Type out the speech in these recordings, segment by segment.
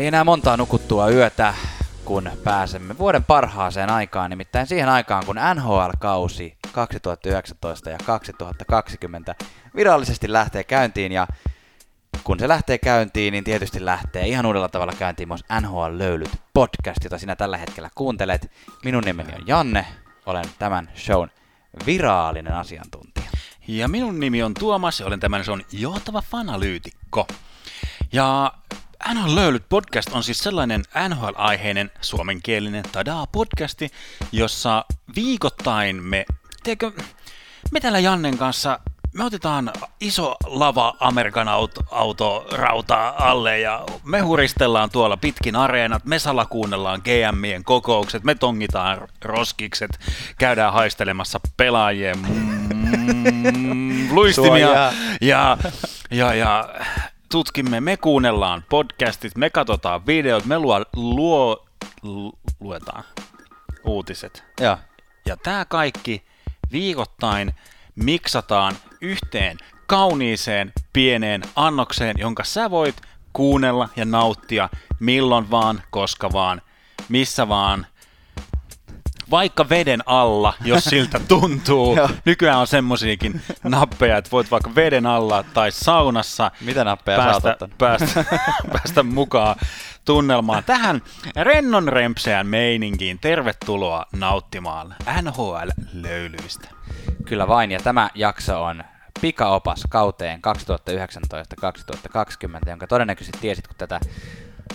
Ei enää montaa nukuttua yötä, kun pääsemme vuoden parhaaseen aikaan, nimittäin siihen aikaan, kun NHL-kausi 2019 ja 2020 virallisesti lähtee käyntiin ja kun se lähtee käyntiin, niin tietysti lähtee ihan uudella tavalla käyntiin myös NHL Löylyt podcast, jota sinä tällä hetkellä kuuntelet. Minun nimeni on Janne, olen tämän shown viraalinen asiantuntija. Ja minun nimi on Tuomas olen tämän shown johtava fanalyytikko. Ja NHL Löylyt podcast on siis sellainen NHL-aiheinen suomenkielinen tadaa-podcasti, jossa viikoittain me, teekö, me täällä Jannen kanssa me otetaan iso lava Amerikan auto, auto rautaa alle ja me huristellaan tuolla pitkin areenat, me salakuunnellaan GMien kokoukset, me tongitaan roskikset, käydään haistelemassa pelaajien mm, luistimia ja, ja, ja tutkimme, me kuunnellaan podcastit, me katsotaan videot, me luo, luo, luetaan uutiset. Ja. Ja tämä kaikki viikoittain miksataan yhteen kauniiseen pieneen annokseen, jonka sä voit kuunnella ja nauttia milloin vaan, koska vaan, missä vaan, vaikka veden alla, jos siltä tuntuu. Nykyään on semmosiakin nappeja, että voit vaikka veden alla tai saunassa Mitä nappeja päästä, päästä, päästä mukaan tunnelmaan tähän rennon rempseän meininkiin. Tervetuloa nauttimaan NHL-löylyistä. Kyllä vain, ja tämä jakso on pikaopas kauteen 2019-2020, jonka todennäköisesti tiesit, kun tätä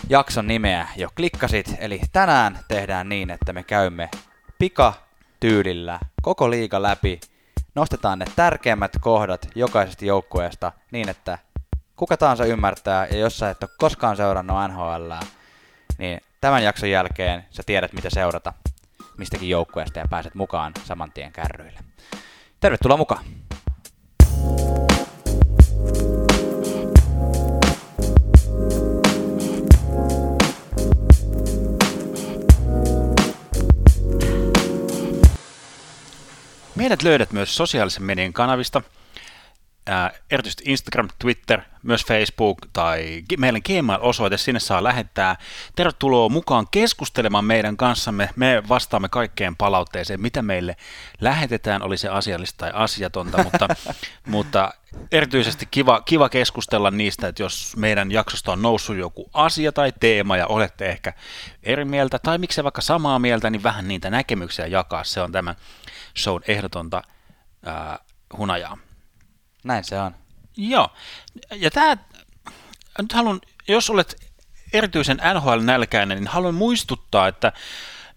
jakson nimeä jo klikkasit. Eli tänään tehdään niin, että me käymme pikatyylillä koko liiga läpi, nostetaan ne tärkeimmät kohdat jokaisesta joukkueesta niin, että kuka tahansa ymmärtää, ja jos sä et ole koskaan seurannut NHL, niin tämän jakson jälkeen sä tiedät, mitä seurata mistäkin joukkueesta ja pääset mukaan saman tien kärryille. Tervetuloa mukaan! Meidät löydät myös sosiaalisen median kanavista, ää, erityisesti Instagram, Twitter, myös Facebook tai meidän Gmail-osoite, sinne saa lähettää. Tervetuloa mukaan keskustelemaan meidän kanssamme. Me vastaamme kaikkeen palautteeseen, mitä meille lähetetään, oli se asiallista tai asiatonta, mutta, mutta erityisesti kiva, kiva keskustella niistä, että jos meidän jaksosta on noussut joku asia tai teema ja olette ehkä eri mieltä tai miksei vaikka samaa mieltä, niin vähän niitä näkemyksiä jakaa. Se on tämä shown ehdotonta ää, hunajaa. Näin se on. Joo. Ja tämä, nyt haluan, jos olet erityisen NHL-nälkäinen, niin haluan muistuttaa, että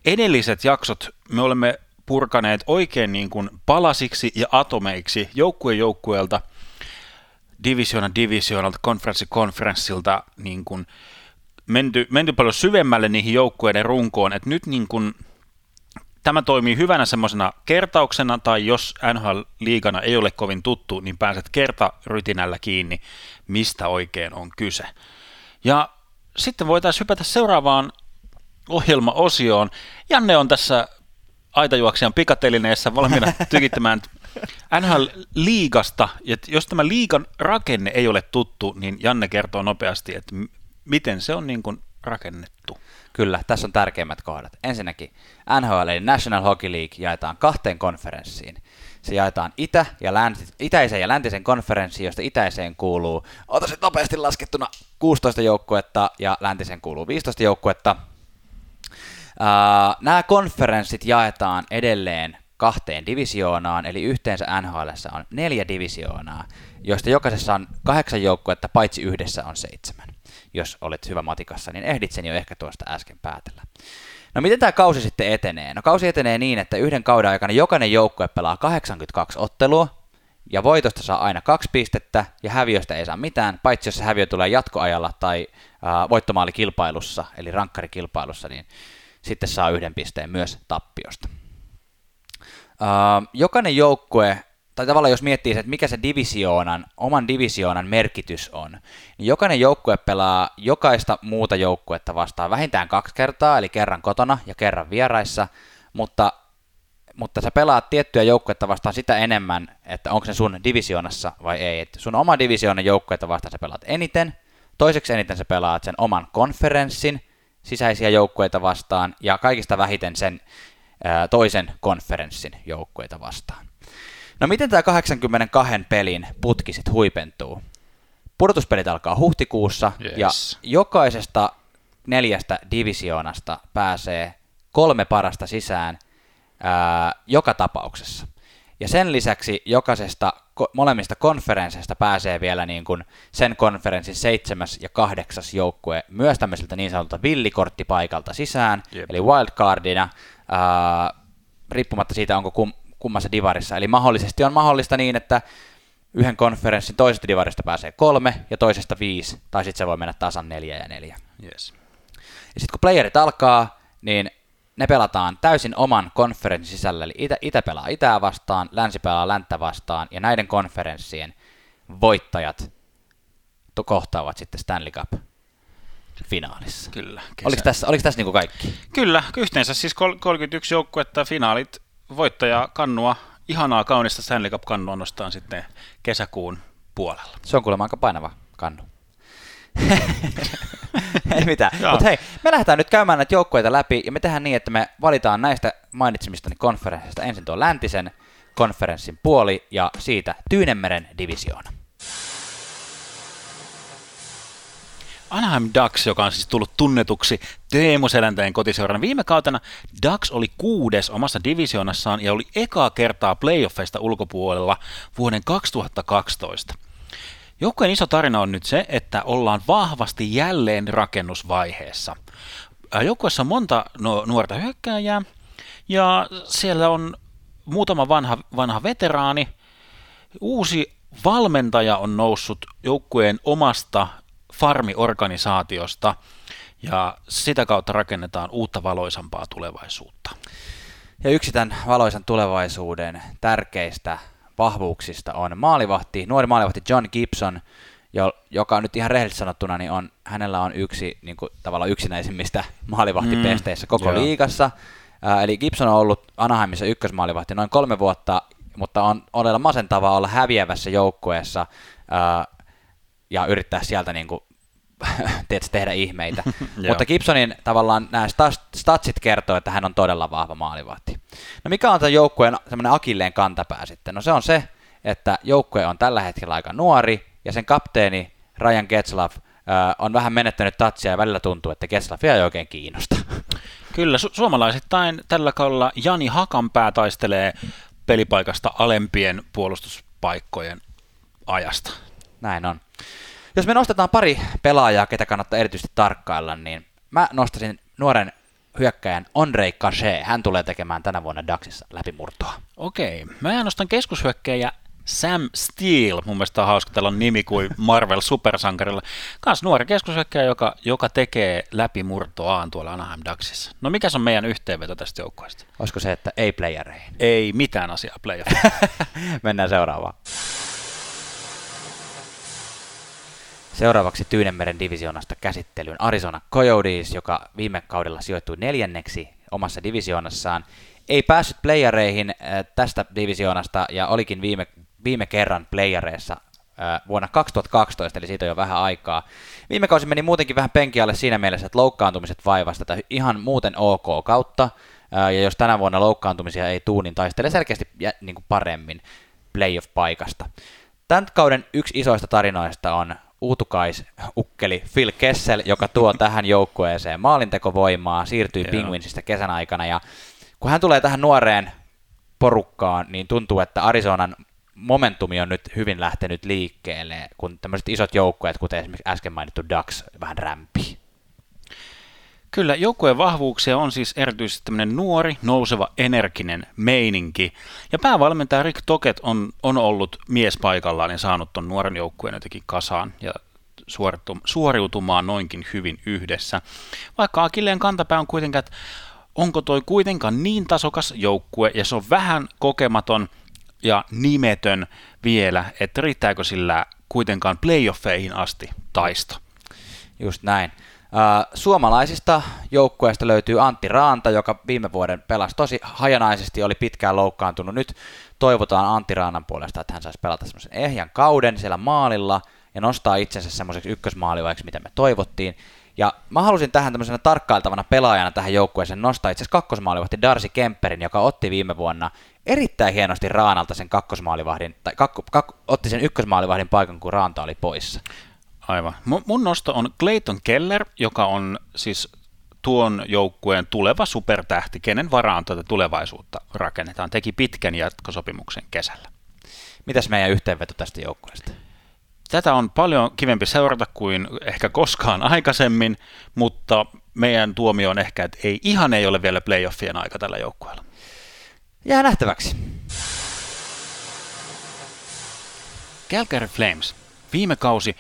edelliset jaksot me olemme purkaneet oikein niin kuin palasiksi ja atomeiksi joukkue joukkueelta, divisiona divisionalta, konferenssi konferenssilta niin kuin menty, menty paljon syvemmälle niihin joukkueiden runkoon, että nyt niin kuin tämä toimii hyvänä semmoisena kertauksena, tai jos NHL-liigana ei ole kovin tuttu, niin pääset kertarytinällä kiinni, mistä oikein on kyse. Ja sitten voitaisiin hypätä seuraavaan ohjelmaosioon. Janne on tässä aitajuoksijan pikatelineessä valmiina tykittämään NHL-liigasta. Ja jos tämä liigan rakenne ei ole tuttu, niin Janne kertoo nopeasti, että miten se on niin kuin rakennettu. Kyllä, tässä on tärkeimmät kohdat. Ensinnäkin NHL eli National Hockey League jaetaan kahteen konferenssiin. Se jaetaan itä- ja länti, itäiseen ja läntisen konferenssiin, josta itäiseen kuuluu, ota sitten nopeasti laskettuna 16 joukkuetta ja läntisen kuuluu 15 joukkuetta. Uh, nämä konferenssit jaetaan edelleen kahteen divisioonaan, eli yhteensä NHL on neljä divisioonaa, joista jokaisessa on kahdeksan joukkuetta, paitsi yhdessä on seitsemän jos olet hyvä matikassa, niin ehdit sen jo ehkä tuosta äsken päätellä. No miten tämä kausi sitten etenee? No kausi etenee niin, että yhden kauden aikana jokainen joukkue pelaa 82 ottelua, ja voitosta saa aina kaksi pistettä, ja häviöstä ei saa mitään, paitsi jos se häviö tulee jatkoajalla tai äh, voittomaalikilpailussa, eli rankkarikilpailussa, niin sitten saa yhden pisteen myös tappiosta. Äh, jokainen joukkue tai tavallaan jos miettii että mikä se divisioonan, oman divisioonan merkitys on, niin jokainen joukkue pelaa jokaista muuta joukkuetta vastaan vähintään kaksi kertaa, eli kerran kotona ja kerran vieraissa, mutta, mutta sä pelaat tiettyä joukkuetta vastaan sitä enemmän, että onko se sun divisioonassa vai ei. Et sun oma divisioonan joukkuetta vastaan sä pelaat eniten, Toiseksi eniten sä pelaat sen oman konferenssin sisäisiä joukkueita vastaan ja kaikista vähiten sen ää, toisen konferenssin joukkueita vastaan. No miten tämä 82 pelin putki sitten huipentuu? Pudotuspelit alkaa huhtikuussa Yes. ja jokaisesta neljästä divisioonasta pääsee kolme parasta sisään ää, joka tapauksessa. Ja sen lisäksi jokaisesta ko- molemmista konferensseista pääsee vielä niin kuin sen konferenssin seitsemäs ja kahdeksas joukkue myös tämmöiseltä niin sanotulta villikorttipaikalta sisään, Jep. eli wildcardina, ää, riippumatta siitä, onko kum, kummassa divarissa. Eli mahdollisesti on mahdollista niin, että yhden konferenssin toisesta divarista pääsee kolme ja toisesta viisi, tai sitten se voi mennä tasan neljä ja neljä. Yes. Ja sitten kun playerit alkaa, niin ne pelataan täysin oman konferenssin sisällä, eli itä, itä pelaa itää vastaan, länsi pelaa länttä vastaan, ja näiden konferenssien voittajat to- kohtaavat sitten Stanley Cup finaalissa. Kyllä. Oliko tässä, oliko tässä niinku kaikki? Kyllä, yhteensä siis kol- 31 joukkuetta finaalit, voittaja kannua, ihanaa kaunista Stanley Cup-kannua nostaa sitten kesäkuun puolella. Se on kuulemma aika painava kannu. Ei mitään. Mutta hei, me lähdetään nyt käymään näitä joukkueita läpi, ja me tehdään niin, että me valitaan näistä mainitsemistani konferenssista ensin tuo läntisen konferenssin puoli, ja siitä Tyynemeren divisioona. Anaheim Ducks, joka on siis tullut tunnetuksi Teemu Selänteen kotiseurana. Viime kautena Ducks oli kuudes omassa divisionassaan ja oli ekaa kertaa playoffeista ulkopuolella vuoden 2012. Joukkueen iso tarina on nyt se, että ollaan vahvasti jälleen rakennusvaiheessa. Joukkueessa on monta nuorta hyökkääjää ja siellä on muutama vanha, vanha veteraani. Uusi valmentaja on noussut joukkueen omasta farmiorganisaatiosta ja sitä kautta rakennetaan uutta valoisampaa tulevaisuutta. Ja yksi tämän valoisan tulevaisuuden tärkeistä vahvuuksista on maalivahti, nuori maalivahti John Gibson, jo, joka nyt ihan rehellisesti sanottuna, niin on, hänellä on yksi niin kuin, tavallaan yksinäisimmistä maalivahtipesteissä koko joo. liigassa. Ää, eli Gibson on ollut Anaheimissa ykkösmaalivahti noin kolme vuotta, mutta on odella masentavaa olla häviävässä joukkueessa ja yrittää sieltä niin kuin, tiedätkö, tehdä ihmeitä. Mutta Gibsonin tavallaan nämä statsit kertoo, että hän on todella vahva maalivahti. No mikä on tämän joukkueen semmoinen akilleen kantapää sitten? No se on se, että joukkue on tällä hetkellä aika nuori ja sen kapteeni Ryan Getzlaff on vähän menettänyt tatsia ja välillä tuntuu, että Getzlaffia ei oikein kiinnosta. Kyllä, su- suomalaisittain tällä kaudella Jani Hakanpää taistelee pelipaikasta alempien puolustuspaikkojen ajasta. Näin on. Jos me nostetaan pari pelaajaa, ketä kannattaa erityisesti tarkkailla, niin mä nostasin nuoren hyökkäjän Andrei Cachet. Hän tulee tekemään tänä vuonna Daxissa läpimurtoa. Okei, mä nostan keskushyökkäjä Sam Steele, mun mielestä on hauska, tällä on nimi kuin Marvel supersankarilla. Kans nuori keskushyökkäjä, joka, joka tekee läpimurtoaan tuolla Anaheim Ducksissa. No mikä on meidän yhteenveto tästä joukkueesta? Olisiko se, että ei playereihin? Ei mitään asiaa playoff. Mennään seuraavaan. Seuraavaksi Tyynemeren divisioonasta käsittelyyn Arizona Coyotes, joka viime kaudella sijoittui neljänneksi omassa divisioonassaan. Ei päässyt playereihin äh, tästä divisioonasta ja olikin viime, viime kerran playereissa äh, vuonna 2012, eli siitä on jo vähän aikaa. Viime kausi meni muutenkin vähän penkialle siinä mielessä, että loukkaantumiset vaivasi tätä ihan muuten ok kautta, äh, ja jos tänä vuonna loukkaantumisia ei tuu, niin taistelee selkeästi niin paremmin playoff-paikasta. Tämän kauden yksi isoista tarinoista on uutukais-ukkeli Phil Kessel, joka tuo tähän joukkueeseen maalintekovoimaa, siirtyy Joo. Penguinsista kesän aikana, ja kun hän tulee tähän nuoreen porukkaan, niin tuntuu, että Arizonan momentumi on nyt hyvin lähtenyt liikkeelle, kun tämmöiset isot joukkueet, kuten esimerkiksi äsken mainittu Ducks, vähän rämpii. Kyllä, joukkueen vahvuuksia on siis erityisesti tämmöinen nuori, nouseva, energinen meininki. Ja päävalmentaja Rick Toket on, on ollut mies paikallaan ja saanut ton nuoren joukkueen jotenkin kasaan ja suoriutumaan noinkin hyvin yhdessä. Vaikka Akilleen kantapää on kuitenkaan, että onko toi kuitenkaan niin tasokas joukkue ja se on vähän kokematon ja nimetön vielä, että riittääkö sillä kuitenkaan playoffeihin asti taisto. Just näin. Suomalaisista joukkueista löytyy Antti Raanta, joka viime vuoden pelasi tosi hajanaisesti, oli pitkään loukkaantunut. Nyt toivotaan Antti Raanan puolesta, että hän saisi pelata semmoisen ehjän kauden siellä maalilla. ja nostaa itsensä semmoiseksi ykkösmaalivaiksi, mitä me toivottiin. Ja mä halusin tähän tämmöisenä tarkkailtavana pelaajana tähän joukkueeseen nostaa itse asiassa kakkosmaalivahti Darcy Kemperin, joka otti viime vuonna erittäin hienosti Raanalta sen kakkosmaalivahdin, tai kakko, kakko, otti sen ykkösmaalivahdin paikan, kun Raanta oli poissa. Aivan. Mun nosto on Clayton Keller, joka on siis tuon joukkueen tuleva supertähti, kenen varaan tätä tulevaisuutta rakennetaan. Teki pitkän jatkosopimuksen kesällä. Mitäs meidän yhteenveto tästä joukkueesta? Tätä on paljon kivempi seurata kuin ehkä koskaan aikaisemmin, mutta meidän tuomio on ehkä, että ei ihan ei ole vielä playoffien aika tällä joukkueella. Jää nähtäväksi. Calgary Flames. Viime kausi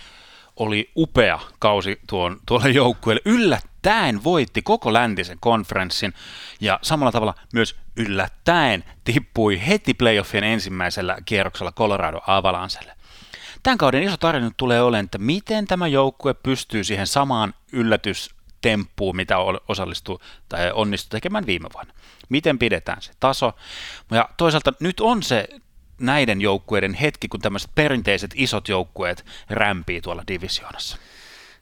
oli upea kausi tuon, tuolle joukkueelle. Yllättäen voitti koko läntisen konferenssin ja samalla tavalla myös yllättäen tippui heti playoffien ensimmäisellä kierroksella Colorado Avalancelle. Tämän kauden iso tarina tulee olemaan, että miten tämä joukkue pystyy siihen samaan yllätystemppuun, mitä osallistuu tai onnistui tekemään viime vuonna. Miten pidetään se taso. Ja toisaalta nyt on se näiden joukkueiden hetki, kun tämmöiset perinteiset isot joukkueet rämpii tuolla divisioonassa.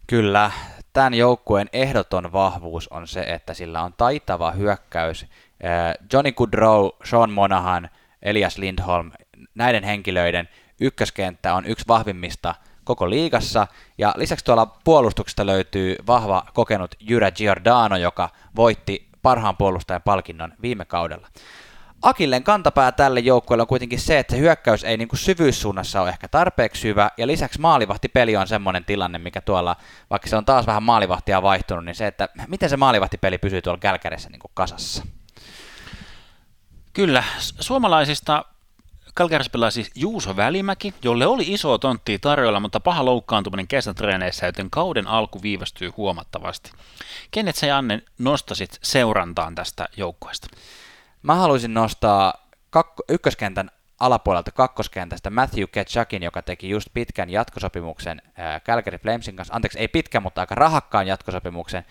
Kyllä, tämän joukkueen ehdoton vahvuus on se, että sillä on taitava hyökkäys. Eh, Johnny Goodrow, Sean Monahan, Elias Lindholm, näiden henkilöiden ykköskenttä on yksi vahvimmista koko liigassa, ja lisäksi tuolla puolustuksesta löytyy vahva kokenut Jyrä Giordano, joka voitti parhaan puolustajan palkinnon viime kaudella. Akilleen kantapää tälle joukkueelle on kuitenkin se, että se hyökkäys ei niin kuin syvyyssuunnassa ole ehkä tarpeeksi hyvä, ja lisäksi maalivahtipeli on semmoinen tilanne, mikä tuolla, vaikka se on taas vähän maalivahtia vaihtunut, niin se, että miten se maalivahtipeli pysyy tuolla Kälkärissä niin kuin kasassa. Kyllä, suomalaisista Kalkaris pelaa siis Juuso Välimäki, jolle oli iso tontti tarjolla, mutta paha loukkaantuminen kesätreeneissä, joten kauden alku viivästyy huomattavasti. Kenet sä Janne nostasit seurantaan tästä joukkueesta? Mä haluaisin nostaa kakko, ykköskentän alapuolelta kakkoskentästä Matthew Ketchakin, joka teki just pitkän jatkosopimuksen ää, Calgary Flamesin kanssa, anteeksi ei pitkä, mutta aika rahakkaan jatkosopimuksen.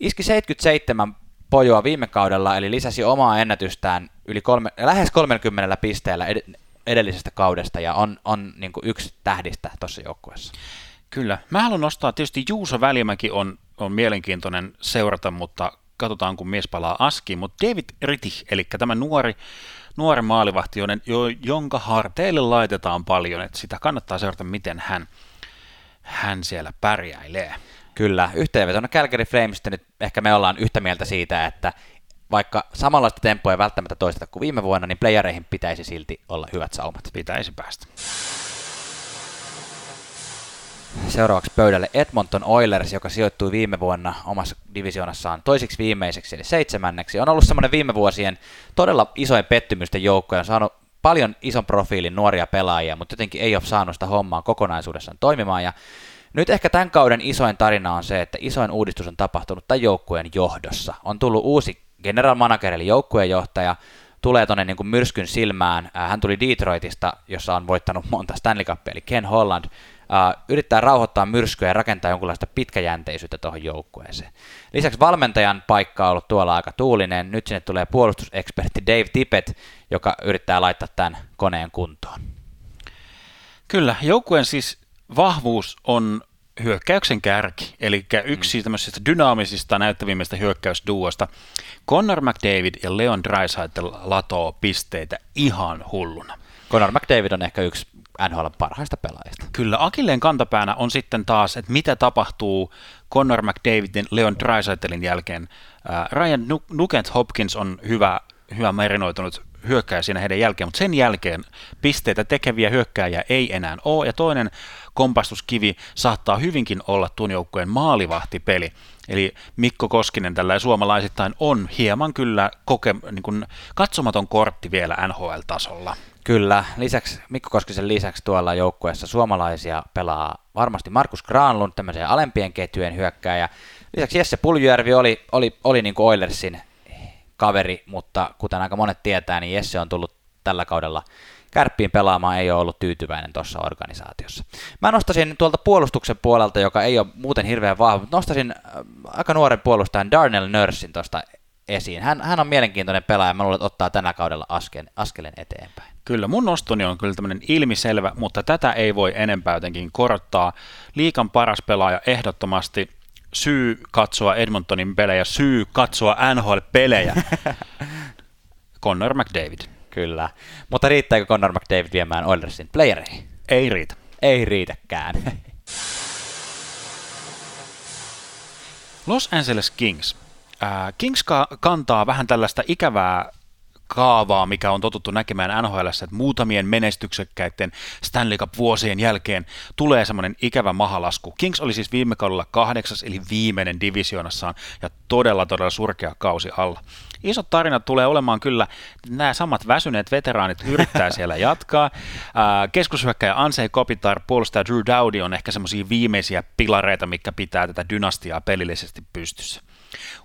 Iski 77 pojoa viime kaudella, eli lisäsi omaa ennätystään yli kolme, lähes 30 pisteellä ed- edellisestä kaudesta ja on, on niin yksi tähdistä tuossa joukkueessa. Kyllä. Mä haluan nostaa, tietysti Juuso Välimäki on, on mielenkiintoinen seurata, mutta katsotaan kun mies palaa askiin, mutta David Rittich, eli tämä nuori, nuori maalivahti, jo, jonka harteille laitetaan paljon, että sitä kannattaa seurata, miten hän, hän siellä pärjäilee. Kyllä, yhteenvetona Calgary Flamesista nyt ehkä me ollaan yhtä mieltä siitä, että vaikka samanlaista tempoa ei välttämättä toisteta kuin viime vuonna, niin playereihin pitäisi silti olla hyvät saumat. Pitäisi päästä. Seuraavaksi pöydälle Edmonton Oilers, joka sijoittui viime vuonna omassa divisionassaan toisiksi viimeiseksi, eli seitsemänneksi. On ollut semmoinen viime vuosien todella isoin pettymysten joukko on saanut paljon ison profiilin nuoria pelaajia, mutta jotenkin ei ole saanut sitä hommaa kokonaisuudessaan toimimaan. Ja nyt ehkä tämän kauden isoin tarina on se, että isoin uudistus on tapahtunut tämän joukkueen johdossa. On tullut uusi general manager eli joukkueenjohtaja, tulee tuonne niin myrskyn silmään. Hän tuli Detroitista, jossa on voittanut monta Stanley Cupia, eli Ken Holland. Yrittää rauhoittaa myrskyä ja rakentaa jonkunlaista pitkäjänteisyyttä tuohon joukkueeseen. Lisäksi valmentajan paikka on ollut tuolla aika tuulinen. Nyt sinne tulee puolustusekspertti Dave Tippett, joka yrittää laittaa tämän koneen kuntoon. Kyllä, joukkueen siis vahvuus on hyökkäyksen kärki, eli yksi mm. tämmöisistä dynaamisista näyttävimmistä hyökkäysduosta. Connor McDavid ja Leon Draisaitl latoo pisteitä ihan hulluna. Connor McDavid on ehkä yksi NHL parhaista pelaajista. Kyllä, Akilleen kantapäänä on sitten taas, että mitä tapahtuu Connor McDavidin Leon Draisaitlin jälkeen. Ryan Nugent Hopkins on hyvä, hyvä merinoitunut hyökkääjä siinä heidän jälkeen, mutta sen jälkeen pisteitä tekeviä hyökkääjiä ei enää ole, ja toinen kompastuskivi saattaa hyvinkin olla tuon joukkueen maalivahtipeli. Eli Mikko Koskinen tällä suomalaisittain on hieman kyllä koke, niin kuin katsomaton kortti vielä NHL-tasolla. Kyllä, lisäksi Mikko Koskisen lisäksi tuolla joukkueessa suomalaisia pelaa varmasti Markus Granlund, tämmöisen alempien ketjujen hyökkääjä. Lisäksi Jesse Puljujärvi oli, oli, oli niin kuin Oilersin kaveri, mutta kuten aika monet tietää, niin Jesse on tullut tällä kaudella kärppiin pelaamaan, ei ole ollut tyytyväinen tuossa organisaatiossa. Mä nostasin tuolta puolustuksen puolelta, joka ei ole muuten hirveän vahva, mutta nostasin äh, aika nuoren puolustajan Darnell Nursin tuosta esiin. Hän, hän on mielenkiintoinen pelaaja, mä luulen, että ottaa tänä kaudella askel, askeleen eteenpäin. Kyllä, mun nostoni on kyllä tämmöinen ilmiselvä, mutta tätä ei voi enempää jotenkin korottaa. Liikan paras pelaaja ehdottomasti, syy katsoa Edmontonin pelejä, syy katsoa NHL-pelejä, Connor McDavid. Kyllä, mutta riittääkö Connor McDavid viemään Oilersin playereihin? Ei riitä. Ei riitäkään. Los Angeles Kings. Äh, Kings ka- kantaa vähän tällaista ikävää kaavaa, mikä on totuttu näkemään NHL, että muutamien menestyksekkäiden Stanley Cup-vuosien jälkeen tulee semmoinen ikävä mahalasku. Kings oli siis viime kaudella kahdeksas, eli viimeinen divisionassaan, ja todella, todella surkea kausi alla. Isot tarinat tulee olemaan kyllä, nämä samat väsyneet veteraanit yrittää siellä jatkaa. Keskushyökkäjä Ansei Kopitar, puolustaja Drew Dowdy on ehkä semmoisia viimeisiä pilareita, mikä pitää tätä dynastiaa pelillisesti pystyssä.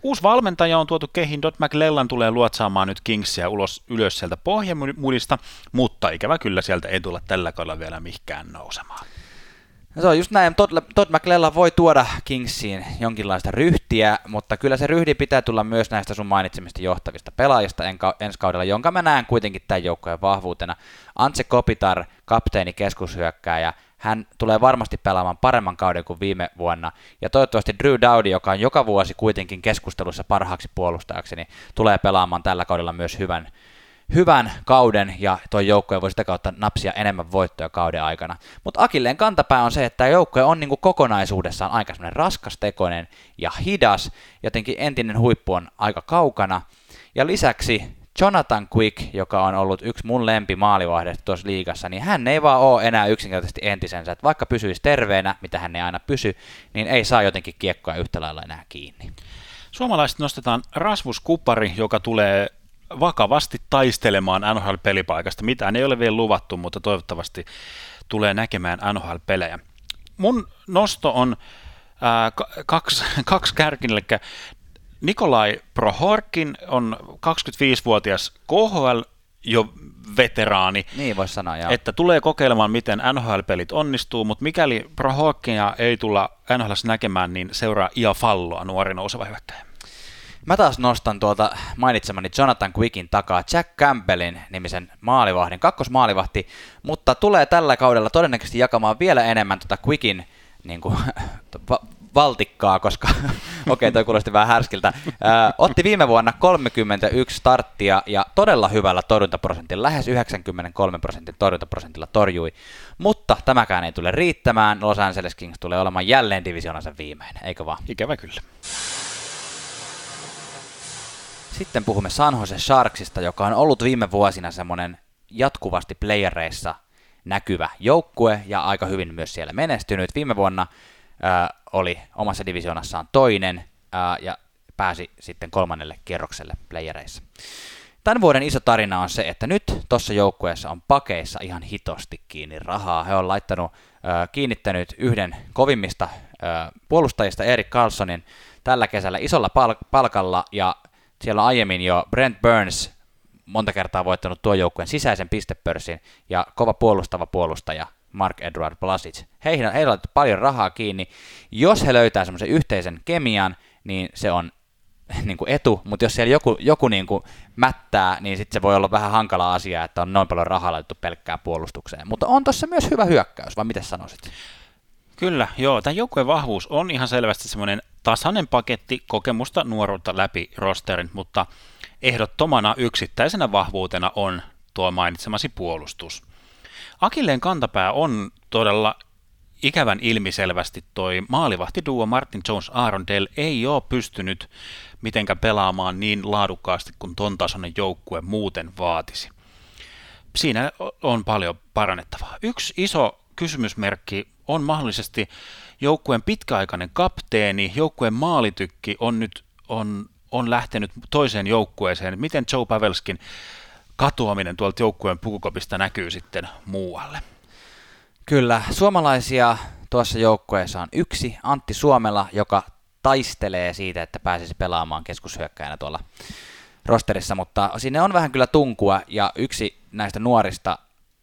Uusi valmentaja on tuotu kehiin, Dot McLellan tulee luotsaamaan nyt Kingsia ulos, ylös sieltä pohjamudista, mutta ikävä kyllä sieltä ei tulla tällä kaudella vielä mihkään nousemaan. No se on just näin. Todd, Todd McLellan voi tuoda Kingsiin jonkinlaista ryhtiä, mutta kyllä se ryhdi pitää tulla myös näistä sun mainitsemista johtavista pelaajista ensi kaudella, jonka mä näen kuitenkin tämän joukkojen vahvuutena. Antse Kopitar, kapteeni, keskushyökkääjä, hän tulee varmasti pelaamaan paremman kauden kuin viime vuonna. Ja toivottavasti Drew Dowdy, joka on joka vuosi kuitenkin keskustelussa parhaaksi puolustajaksi, niin tulee pelaamaan tällä kaudella myös hyvän, hyvän kauden ja tuo joukkue voi sitä kautta napsia enemmän voittoja kauden aikana. Mutta Akilleen kantapää on se, että joukkue on niinku kokonaisuudessaan aika semmoinen raskastekoinen ja hidas, jotenkin entinen huippu on aika kaukana. Ja lisäksi Jonathan Quick, joka on ollut yksi mun lempi maalivahdesta tuossa liigassa, niin hän ei vaan ole enää yksinkertaisesti entisensä. Että vaikka pysyisi terveenä, mitä hän ei aina pysy, niin ei saa jotenkin kiekkoa yhtä lailla enää kiinni. Suomalaiset nostetaan Rasmus Kupari, joka tulee vakavasti taistelemaan NHL-pelipaikasta. Mitään ei ole vielä luvattu, mutta toivottavasti tulee näkemään NHL-pelejä. Mun nosto on ää, kaksi, kaksi kärkin, eli Nikolai Prohorkin on 25-vuotias KHL jo veteraani. Niin voisi sanoa, joo. Että tulee kokeilemaan, miten NHL-pelit onnistuu, mutta mikäli Prohorkia ei tulla NHL näkemään, niin seuraa Ia Falloa, nuori nouseva hyökkäjä. Mä taas nostan tuolta mainitsemani Jonathan Quickin takaa Jack Campbellin nimisen maalivahdin, kakkosmaalivahti, mutta tulee tällä kaudella todennäköisesti jakamaan vielä enemmän tuota Quickin niin kuin, valtikkaa, koska okei, toi kuulosti vähän härskiltä. Ää, otti viime vuonna 31 starttia ja todella hyvällä torjuntaprosentilla, lähes 93 prosentin torjuntaprosentilla torjui, mutta tämäkään ei tule riittämään. Los Angeles Kings tulee olemaan jälleen divisionansa viimeinen, eikö vaan? Ikävä kyllä. Sitten puhumme San Jose Sharksista, joka on ollut viime vuosina semmoinen jatkuvasti playereissa näkyvä joukkue ja aika hyvin myös siellä menestynyt. Viime vuonna äh, oli omassa divisionassaan toinen äh, ja pääsi sitten kolmannelle kierrokselle playereissa. Tämän vuoden iso tarina on se, että nyt tuossa joukkueessa on pakeissa ihan hitosti kiinni rahaa. He on laittanut, äh, kiinnittänyt yhden kovimmista äh, puolustajista Erik Carlsonin tällä kesällä isolla pal- palkalla ja siellä on aiemmin jo Brent Burns monta kertaa voittanut tuo joukkueen sisäisen pistepörssin ja kova puolustava puolustaja Mark Edward Blasic. Heihin on, heillä on paljon rahaa kiinni. Jos he löytää semmoisen yhteisen kemian, niin se on niin kuin etu, mutta jos siellä joku, joku niin kuin mättää, niin sitten se voi olla vähän hankala asia, että on noin paljon rahaa laitettu pelkkää puolustukseen. Mutta on tuossa myös hyvä hyökkäys, vai mitä sanoisit? Kyllä, joo. Tämän joukkueen vahvuus on ihan selvästi semmoinen tasainen paketti kokemusta nuoruutta läpi rosterin, mutta ehdottomana yksittäisenä vahvuutena on tuo mainitsemasi puolustus. Akilleen kantapää on todella ikävän ilmiselvästi toi maalivahtiduo Martin Jones Aaron Dell ei ole pystynyt mitenkään pelaamaan niin laadukkaasti kuin ton tasoinen joukkue muuten vaatisi. Siinä on paljon parannettavaa. Yksi iso kysymysmerkki on mahdollisesti joukkueen pitkäaikainen kapteeni, joukkueen maalitykki on nyt on, on lähtenyt toiseen joukkueeseen. Miten Joe Pavelskin katoaminen tuolta joukkueen pukukopista näkyy sitten muualle. Kyllä, suomalaisia tuossa joukkueessa on yksi, Antti Suomela, joka taistelee siitä, että pääsisi pelaamaan keskushyökkäjänä tuolla rosterissa, mutta sinne on vähän kyllä tunkua, ja yksi näistä nuorista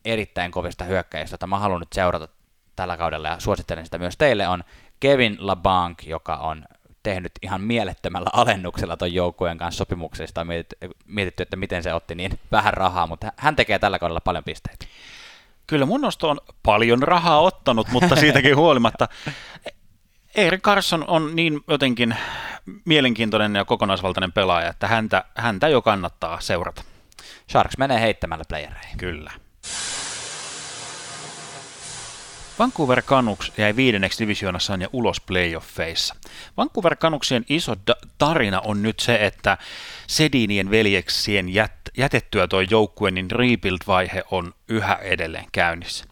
erittäin kovista hyökkäjistä, jota mä haluan nyt seurata tällä kaudella, ja suosittelen sitä myös teille, on Kevin LaBanc, joka on tehnyt ihan mielettömällä alennuksella ton joukkueen kanssa sopimuksesta. On mietitty, mietitty, että miten se otti niin vähän rahaa, mutta hän tekee tällä kaudella paljon pisteitä. Kyllä mun nosto on paljon rahaa ottanut, mutta siitäkin huolimatta Erik Carson on niin jotenkin mielenkiintoinen ja kokonaisvaltainen pelaaja, että häntä, häntä jo kannattaa seurata. Sharks menee heittämällä playereihin. Kyllä. Vancouver Canucks jäi viidenneksi divisioonassaan ja ulos playoffeissa. Vancouver Canucksien iso da- tarina on nyt se, että Sedinien veljeksien jät- jätettyä tuo joukkue, niin rebuild-vaihe on yhä edelleen käynnissä.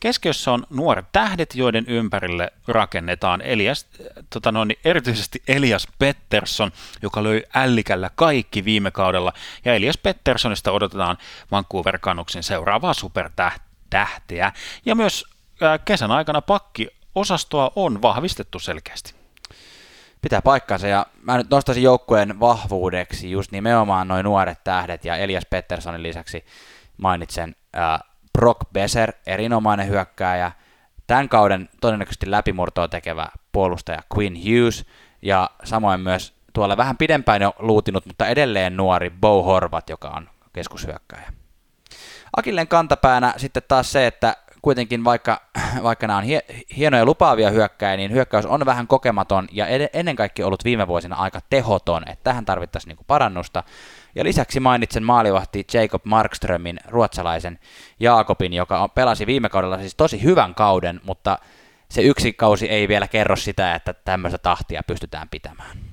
Keskiössä on nuoret tähdet, joiden ympärille rakennetaan Elias, tota noin, erityisesti Elias Pettersson, joka löi ällikällä kaikki viime kaudella, ja Elias Petterssonista odotetaan Vancouver Canucksin seuraavaa supertähteä, ja myös kesän aikana pakki osastoa on vahvistettu selkeästi. Pitää paikkansa ja mä nyt nostaisin joukkueen vahvuudeksi just nimenomaan noin nuoret tähdet ja Elias Petterssonin lisäksi mainitsen äh, Brock Besser, erinomainen hyökkääjä, tämän kauden todennäköisesti läpimurtoa tekevä puolustaja Quinn Hughes ja samoin myös tuolla vähän pidempään jo luutinut, mutta edelleen nuori Bo Horvat, joka on keskushyökkääjä. Akilleen kantapäänä sitten taas se, että kuitenkin vaikka, vaikka nämä on hie, hienoja lupaavia hyökkäjä, niin hyökkäys on vähän kokematon ja ed- ennen kaikkea ollut viime vuosina aika tehoton, että tähän tarvittaisiin niinku parannusta. Ja lisäksi mainitsen maalivahti Jacob Markströmin, ruotsalaisen Jaakobin, joka pelasi viime kaudella siis tosi hyvän kauden, mutta se yksi kausi ei vielä kerro sitä, että tämmöistä tahtia pystytään pitämään.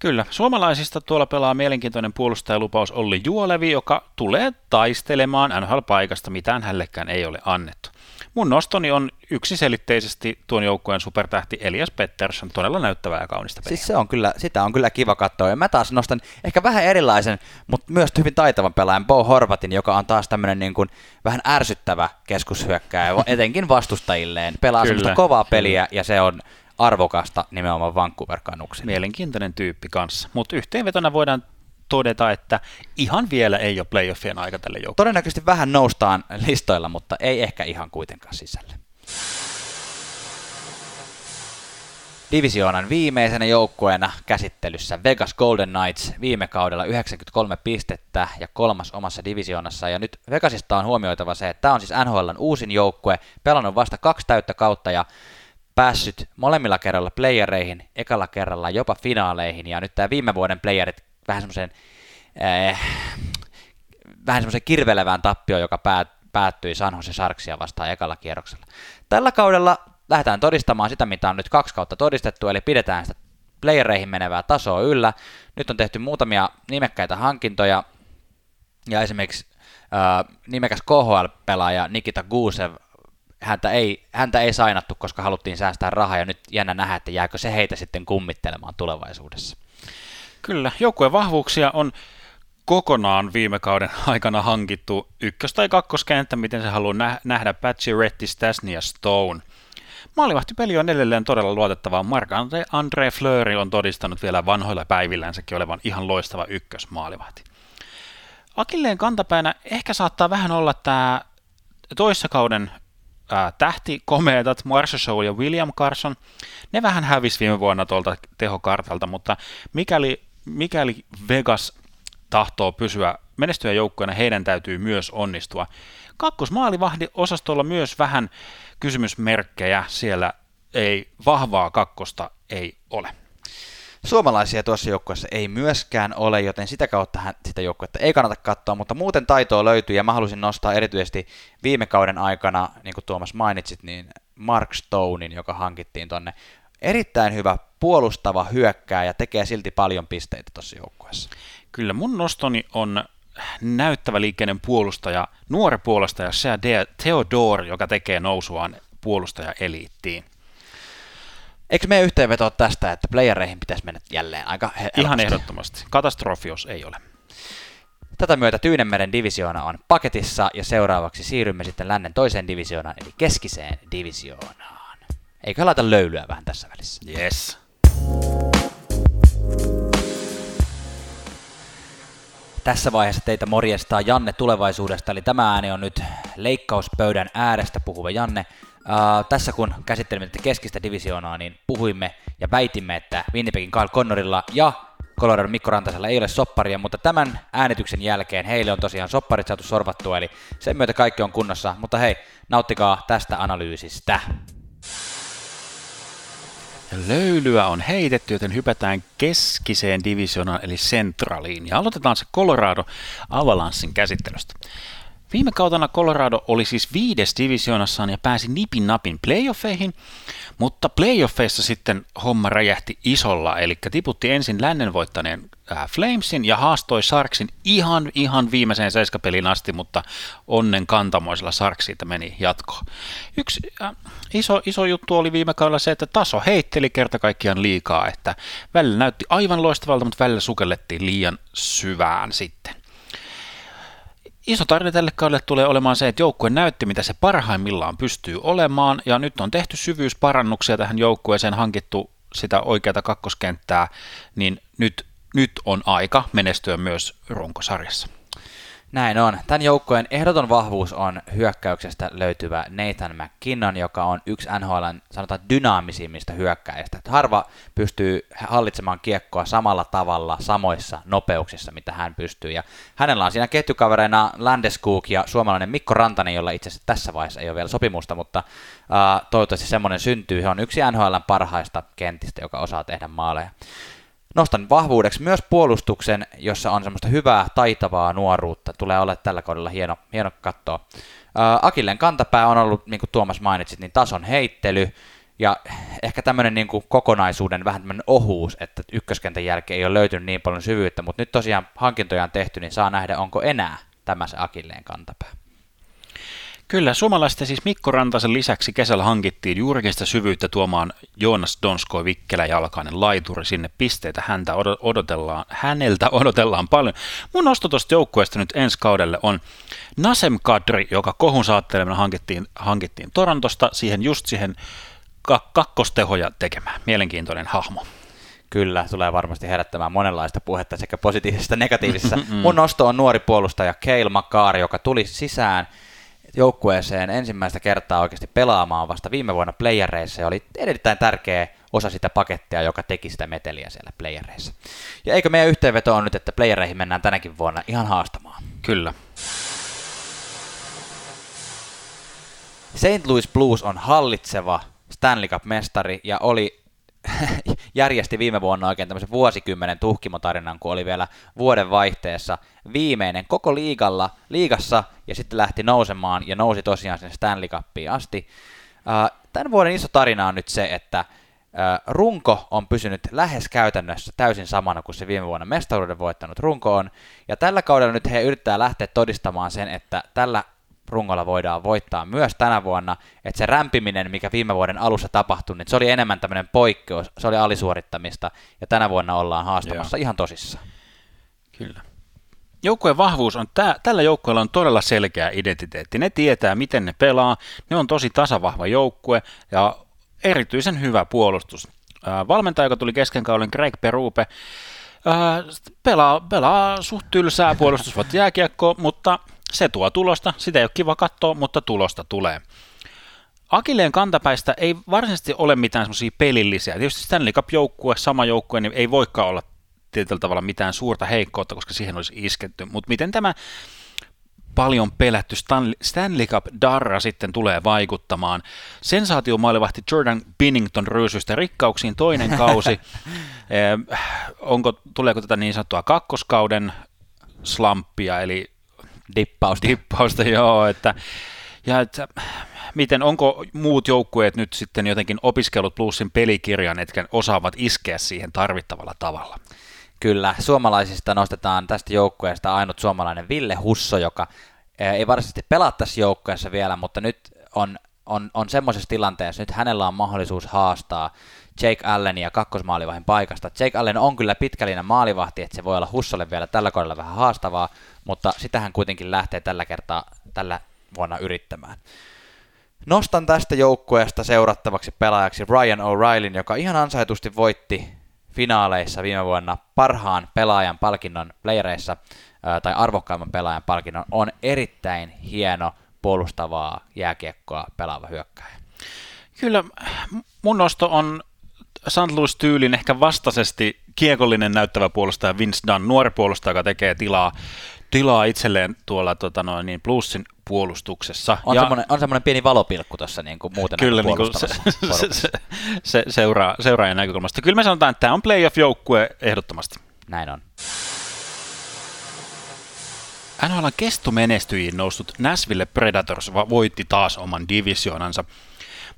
Kyllä, suomalaisista tuolla pelaa mielenkiintoinen puolustajalupaus Olli Juolevi, joka tulee taistelemaan NHL-paikasta, mitään hällekään ei ole annettu. Mun nostoni on yksiselitteisesti tuon joukkueen supertähti Elias Pettersson, todella näyttävää ja kaunista peliä. Siis se on kyllä, sitä on kyllä kiva katsoa. Ja mä taas nostan ehkä vähän erilaisen, mutta myös hyvin taitavan pelaajan Bo Horvatin, joka on taas tämmöinen niin kuin vähän ärsyttävä keskushyökkääjä, etenkin vastustajilleen. Pelaa kyllä, semmoista kovaa peliä ja se on arvokasta nimenomaan Vancouver Canucksille. Mielenkiintoinen tyyppi kanssa, mutta yhteenvetona voidaan todeta, että ihan vielä ei ole playoffien aika tälle joukkueelle. Todennäköisesti vähän noustaan listoilla, mutta ei ehkä ihan kuitenkaan sisälle. Divisioonan viimeisenä joukkueena käsittelyssä Vegas Golden Knights viime kaudella 93 pistettä ja kolmas omassa divisioonassa. Ja nyt Vegasista on huomioitava se, että tämä on siis NHLn uusin joukkue, pelannut vasta kaksi täyttä kautta ja päässyt molemmilla kerralla playereihin, ekalla kerralla jopa finaaleihin, ja nyt tämä viime vuoden playerit vähän semmoisen äh, vähän semmoisen kirvelevään tappioon, joka päät, päättyi San Jose Sharksia vastaan ekalla kierroksella. Tällä kaudella lähdetään todistamaan sitä, mitä on nyt kaksi kautta todistettu, eli pidetään sitä playereihin menevää tasoa yllä. Nyt on tehty muutamia nimekkäitä hankintoja, ja esimerkiksi äh, nimekäs KHL-pelaaja Nikita Gusev häntä ei, häntä ei sainattu, koska haluttiin säästää rahaa, ja nyt jännä nähdä, että jääkö se heitä sitten kummittelemaan tulevaisuudessa. Kyllä, joukkueen vahvuuksia on kokonaan viime kauden aikana hankittu ykkös- tai kakkoskenttä, miten se haluaa nähdä Patchy, Retti, Stasny ja Stone. Maalivahtipeli on edelleen todella luotettava. Mark Andre, Fleury on todistanut vielä vanhoilla päivillänsäkin olevan ihan loistava ykkösmaalivahti. Akilleen kantapäänä ehkä saattaa vähän olla tämä toissakauden ää, tähtikomeetat Marshall Show ja William Carson, ne vähän hävisi viime vuonna tuolta tehokartalta, mutta mikäli, mikäli Vegas tahtoo pysyä menestyä joukkoina, heidän täytyy myös onnistua. Kakkosmaalivahdi osastolla myös vähän kysymysmerkkejä, siellä ei vahvaa kakkosta ei ole. Suomalaisia tuossa joukkueessa ei myöskään ole, joten sitä kautta sitä joukkuetta ei kannata katsoa, mutta muuten taitoa löytyy ja mä halusin nostaa erityisesti viime kauden aikana, niin kuin Tuomas mainitsit, niin Mark Stonein, joka hankittiin tonne. Erittäin hyvä puolustava hyökkää ja tekee silti paljon pisteitä tuossa joukkueessa. Kyllä mun nostoni on näyttävä liikkeinen puolustaja, nuori puolustaja Sea Theodore, joka tekee nousuaan puolustaja-eliittiin. Eikö meidän yhteenveto tästä, että playereihin pitäisi mennä jälleen aika helposti? Ihan ehdottomasti. Katastrofi, jos ei ole. Tätä myötä Tyynemeren divisioona on paketissa ja seuraavaksi siirrymme sitten lännen toiseen divisioonaan, eli keskiseen divisioonaan. Eikö laita löylyä vähän tässä välissä? Yes. Tässä vaiheessa teitä morjestaa Janne tulevaisuudesta, eli tämä ääni on nyt leikkauspöydän äärestä puhuva Janne. Uh, tässä kun käsittelimme tätä keskistä divisioonaa, niin puhuimme ja väitimme, että Winnipegin Kyle Connorilla ja Colorado Mikko Rantasella ei ole sopparia, mutta tämän äänityksen jälkeen heille on tosiaan sopparit saatu sorvattua, eli sen myötä kaikki on kunnossa. Mutta hei, nauttikaa tästä analyysistä. Löylyä on heitetty, joten hypätään keskiseen divisioonaan eli Centraliin. Ja aloitetaan se Colorado Avalanssin käsittelystä. Viime kautena Colorado oli siis viides divisionassaan ja pääsi nipin napin playoffeihin, mutta playoffeissa sitten homma räjähti isolla, eli tiputti ensin lännen voittaneen äh, Flamesin ja haastoi Sarksin ihan, ihan viimeiseen seiskapeliin asti, mutta onnen kantamoisella Sark siitä meni jatkoon. Yksi äh, iso, iso juttu oli viime kaudella se, että taso heitteli kerta kaikkiaan liikaa, että välillä näytti aivan loistavalta, mutta välillä sukellettiin liian syvään sitten iso tarina tälle kaudelle tulee olemaan se, että joukkue näytti, mitä se parhaimmillaan pystyy olemaan, ja nyt on tehty syvyysparannuksia tähän joukkueeseen, hankittu sitä oikeata kakkoskenttää, niin nyt, nyt on aika menestyä myös runkosarjassa. Näin on. Tämän joukkojen ehdoton vahvuus on hyökkäyksestä löytyvä Nathan McKinnon, joka on yksi NHLn sanotaan dynaamisimmista hyökkäistä. Harva pystyy hallitsemaan kiekkoa samalla tavalla, samoissa nopeuksissa, mitä hän pystyy. Ja hänellä on siinä ketjukavereina Landeskog ja suomalainen Mikko Rantanen, jolla itse asiassa tässä vaiheessa ei ole vielä sopimusta, mutta uh, toivottavasti semmoinen syntyy. He on yksi NHLn parhaista kentistä, joka osaa tehdä maaleja. Nostan vahvuudeksi myös puolustuksen, jossa on semmoista hyvää, taitavaa nuoruutta. Tulee olla tällä kaudella hieno, hieno katsoa. Akilleen kantapää on ollut, niin kuin Tuomas mainitsit, niin tason heittely, ja ehkä tämmöinen niin kuin kokonaisuuden vähän tämmöinen ohuus, että ykköskentän jälkeen ei ole löytynyt niin paljon syvyyttä, mutta nyt tosiaan hankintoja on tehty, niin saa nähdä, onko enää tämä se Akilleen kantapää. Kyllä, suomalaisten siis Mikko Rantasen lisäksi kesällä hankittiin juurikin sitä syvyyttä tuomaan Joonas Donsko Vikkelä jalkainen laituri sinne pisteitä. Häntä odotellaan, häneltä odotellaan paljon. Mun nosto tuosta joukkueesta nyt ensi kaudelle on Nasem Kadri, joka kohun saattelemana hankittiin, hankittiin Torontosta siihen just siihen kakkostehoja tekemään. Mielenkiintoinen hahmo. Kyllä, tulee varmasti herättämään monenlaista puhetta sekä positiivisesta että negatiivisessa. Mun nosto on nuori puolustaja Kale Makar, joka tuli sisään – joukkueeseen ensimmäistä kertaa oikeasti pelaamaan vasta viime vuonna playereissa ja oli erittäin tärkeä osa sitä pakettia, joka teki sitä meteliä siellä playereissa. Ja eikö meidän yhteenveto on nyt, että playereihin mennään tänäkin vuonna ihan haastamaan? Kyllä. St. Louis Blues on hallitseva Stanley Cup-mestari ja oli järjesti viime vuonna oikein tämmöisen vuosikymmenen tuhkimotarinan, kun oli vielä vuoden vaihteessa viimeinen koko liigalla, liigassa ja sitten lähti nousemaan ja nousi tosiaan sinne Stanley Cupiin asti. Tämän vuoden iso tarina on nyt se, että runko on pysynyt lähes käytännössä täysin samana kuin se viime vuonna mestaruuden voittanut runko on, ja tällä kaudella nyt he yrittää lähteä todistamaan sen, että tällä rungolla voidaan voittaa myös tänä vuonna, että se rämpiminen, mikä viime vuoden alussa tapahtui, niin se oli enemmän tämmöinen poikkeus, se oli alisuorittamista, ja tänä vuonna ollaan haastamassa Joo. ihan tosissaan. Kyllä. Joukkueen vahvuus on, tää, tällä joukkueella on todella selkeä identiteetti. Ne tietää, miten ne pelaa, ne on tosi tasavahva joukkue ja erityisen hyvä puolustus. Valmentaja, joka tuli kesken kauden, Greg Perupe, pelaa, pelaa suht tylsää puolustusvoitti jääkiekkoa, mutta se tuo tulosta, sitä ei ole kiva katsoa, mutta tulosta tulee. Akilleen kantapäistä ei varsinaisesti ole mitään semmoisia pelillisiä. Tietysti Stanley Cup-joukkue, sama joukkue, niin ei voikaan olla tietyllä tavalla mitään suurta heikkoutta, koska siihen olisi isketty. Mutta miten tämä paljon pelätty Stanley Cup Darra sitten tulee vaikuttamaan. Sensaatiomailivahti Jordan Binnington ryysystä rikkauksiin toinen kausi. eh, onko, tuleeko tätä niin sanottua kakkoskauden slampia, eli Dippausta. Dippausta, joo. Että, ja että, miten, onko muut joukkueet nyt sitten jotenkin opiskellut plussin pelikirjan, etkä osaavat iskeä siihen tarvittavalla tavalla? Kyllä, suomalaisista nostetaan tästä joukkueesta ainut suomalainen Ville Husso, joka eh, ei varsinaisesti pelaa tässä joukkueessa vielä, mutta nyt on, on, on semmoisessa tilanteessa, nyt hänellä on mahdollisuus haastaa Jake Allenia kakkosmaalivahin paikasta. Jake Allen on kyllä pitkälinen maalivahti, että se voi olla Hussolle vielä tällä kaudella vähän haastavaa, mutta sitähän kuitenkin lähtee tällä kertaa tällä vuonna yrittämään. Nostan tästä joukkueesta seurattavaksi pelaajaksi Ryan O'Reillyn, joka ihan ansaitusti voitti finaaleissa viime vuonna parhaan pelaajan palkinnon playereissa, tai arvokkaimman pelaajan palkinnon, on erittäin hieno puolustavaa jääkiekkoa pelaava hyökkäjä. Kyllä mun nosto on St. Louis-tyylin ehkä vastaisesti kiekollinen näyttävä puolustaja Vince Dunn, nuori puolustaja, joka tekee tilaa, tilaa itselleen tuolla tota noin, niin Bluesin puolustuksessa. On, ja, semmoinen, on semmoinen pieni valopilkku tuossa niin kuin muuten Kyllä, niin kuin se, se, se, se, seuraa, seuraajan näkökulmasta. Kyllä me sanotaan, että tämä on playoff-joukkue ehdottomasti. Näin on. NHL kestomenestyjiin noussut Nashville Predators voitti taas oman divisioonansa.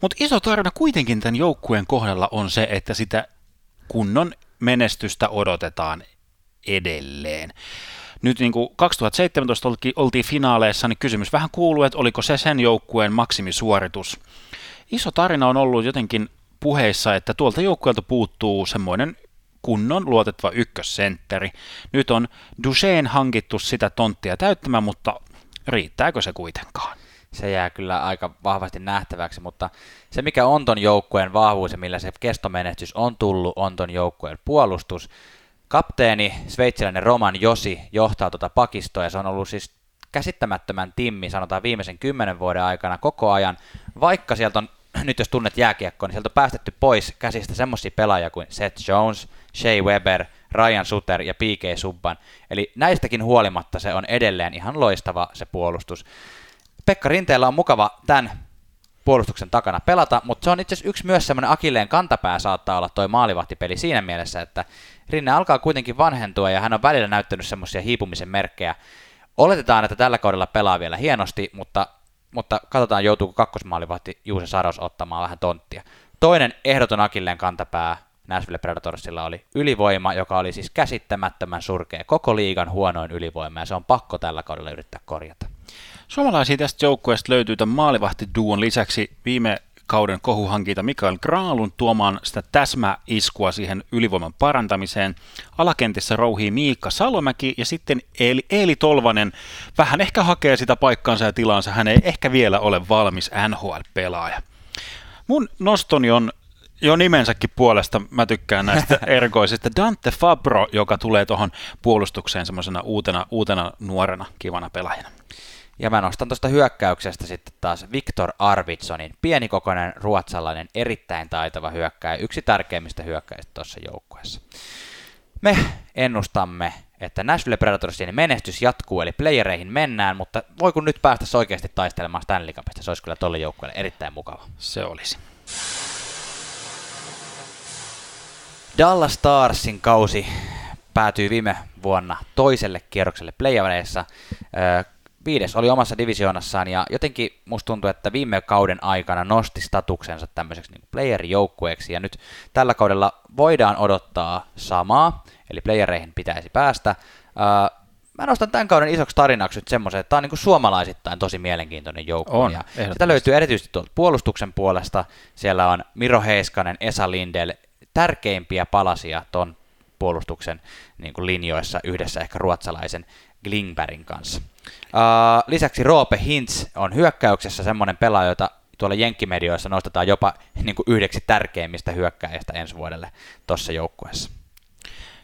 Mutta iso tarina kuitenkin tämän joukkueen kohdalla on se, että sitä kunnon menestystä odotetaan edelleen. Nyt niin kuin 2017 oltiin finaaleissa, niin kysymys vähän kuuluu, että oliko se sen joukkueen maksimisuoritus. Iso tarina on ollut jotenkin puheissa, että tuolta joukkueelta puuttuu semmoinen kunnon luotettava ykkössentteri. Nyt on Duchesne hankittu sitä tonttia täyttämään, mutta riittääkö se kuitenkaan? Se jää kyllä aika vahvasti nähtäväksi, mutta se mikä on ton joukkueen vahvuus ja millä se kestomenestys on tullut, on ton joukkueen puolustus. Kapteeni, sveitsiläinen Roman Josi, johtaa tuota pakistoa ja se on ollut siis käsittämättömän timmi, sanotaan viimeisen kymmenen vuoden aikana koko ajan, vaikka sieltä on, nyt jos tunnet jääkiekkoa, niin sieltä on päästetty pois käsistä semmoisia pelaajia kuin Seth Jones, Shea Weber, Ryan Suter ja P.K. Subban. Eli näistäkin huolimatta se on edelleen ihan loistava se puolustus. Pekka Rinteellä on mukava tämän puolustuksen takana pelata, mutta se on itse asiassa yksi myös semmoinen akilleen kantapää saattaa olla toi maalivahtipeli siinä mielessä, että Rinne alkaa kuitenkin vanhentua ja hän on välillä näyttänyt semmoisia hiipumisen merkkejä. Oletetaan, että tällä kaudella pelaa vielä hienosti, mutta, mutta katsotaan joutuuko kakkosmaalivahti Juuse Saros ottamaan vähän tonttia. Toinen ehdoton akilleen kantapää Nashville Predatorsilla oli ylivoima, joka oli siis käsittämättömän surkea, koko liigan huonoin ylivoima, ja se on pakko tällä kaudella yrittää korjata. Suomalaisia tästä joukkueesta löytyy tämän maalivahtiduon lisäksi viime kauden kohuhankinta Mikael Graalun tuomaan sitä täsmäiskua siihen ylivoiman parantamiseen. Alakentissä rouhii Miikka Salomäki ja sitten Eeli, Eeli Tolvanen vähän ehkä hakee sitä paikkaansa ja tilansa. Hän ei ehkä vielä ole valmis NHL-pelaaja. Mun nostoni on jo nimensäkin puolesta mä tykkään näistä erikoisista. Dante Fabro, joka tulee tuohon puolustukseen semmoisena uutena, uutena nuorena kivana pelaajana. Ja mä nostan tuosta hyökkäyksestä sitten taas Viktor Arvidssonin, pienikokoinen ruotsalainen, erittäin taitava hyökkäjä, yksi tärkeimmistä hyökkäistä tuossa joukkueessa. Me ennustamme, että Nashville Predatorsin menestys jatkuu, eli playereihin mennään, mutta voi kun nyt päästä oikeasti taistelemaan Stanley Cupista, se olisi kyllä tolle joukkueelle erittäin mukava. Se olisi. Dallas Starsin kausi päätyi viime vuonna toiselle kierrokselle playereissa viides oli omassa divisioonassaan ja jotenkin musta tuntuu, että viime kauden aikana nosti statuksensa tämmöiseksi niin player-joukkueeksi ja nyt tällä kaudella voidaan odottaa samaa, eli playereihin pitäisi päästä. mä nostan tämän kauden isoksi tarinaksi nyt semmoisen, että tämä on niin kuin suomalaisittain tosi mielenkiintoinen joukkue. On, ja sitä löytyy erityisesti tuolta puolustuksen puolesta. Siellä on Miro Heiskanen, Esa Lindel, tärkeimpiä palasia ton puolustuksen niin kuin linjoissa yhdessä ehkä ruotsalaisen Glingbergin kanssa. Uh, lisäksi Roope Hintz on hyökkäyksessä semmoinen pelaaja, jota tuolla jenkkimedioissa nostetaan jopa niin kuin yhdeksi tärkeimmistä hyökkäjistä ensi vuodelle tuossa joukkueessa.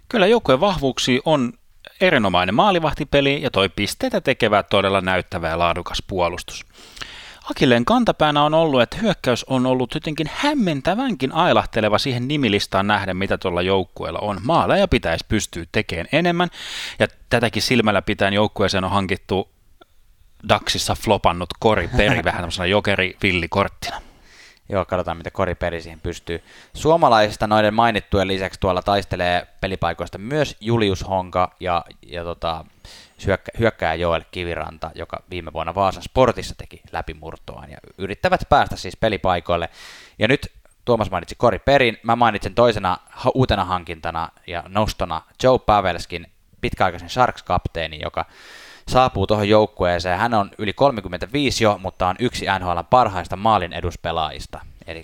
Kyllä joukkueen vahvuuksia on erinomainen maalivahtipeli ja toi pisteitä tekevä todella näyttävä ja laadukas puolustus. Akilleen kantapäänä on ollut, että hyökkäys on ollut jotenkin hämmentävänkin ailahteleva siihen nimilistaan nähden, mitä tuolla joukkueella on. Maaleja pitäisi pystyä tekemään enemmän, ja tätäkin silmällä pitäen joukkueeseen on hankittu Daxissa flopannut Kori Peri vähän tämmöisenä jokeri-villikorttina. Joo, katsotaan mitä Kori Peri siihen pystyy. Suomalaisista noiden mainittujen lisäksi tuolla taistelee pelipaikoista myös Julius Honka ja, ja tota, hyökkää Joel Kiviranta, joka viime vuonna Vaasan Sportissa teki läpimurtoaan ja yrittävät päästä siis pelipaikoille. Ja nyt Tuomas mainitsi Kori Perin, mä mainitsen toisena uutena hankintana ja nostona Joe Pavelskin, pitkäaikaisen Sharks-kapteeni, joka saapuu tuohon joukkueeseen. Hän on yli 35 jo, mutta on yksi NHL parhaista maalin eduspelaajista. Eli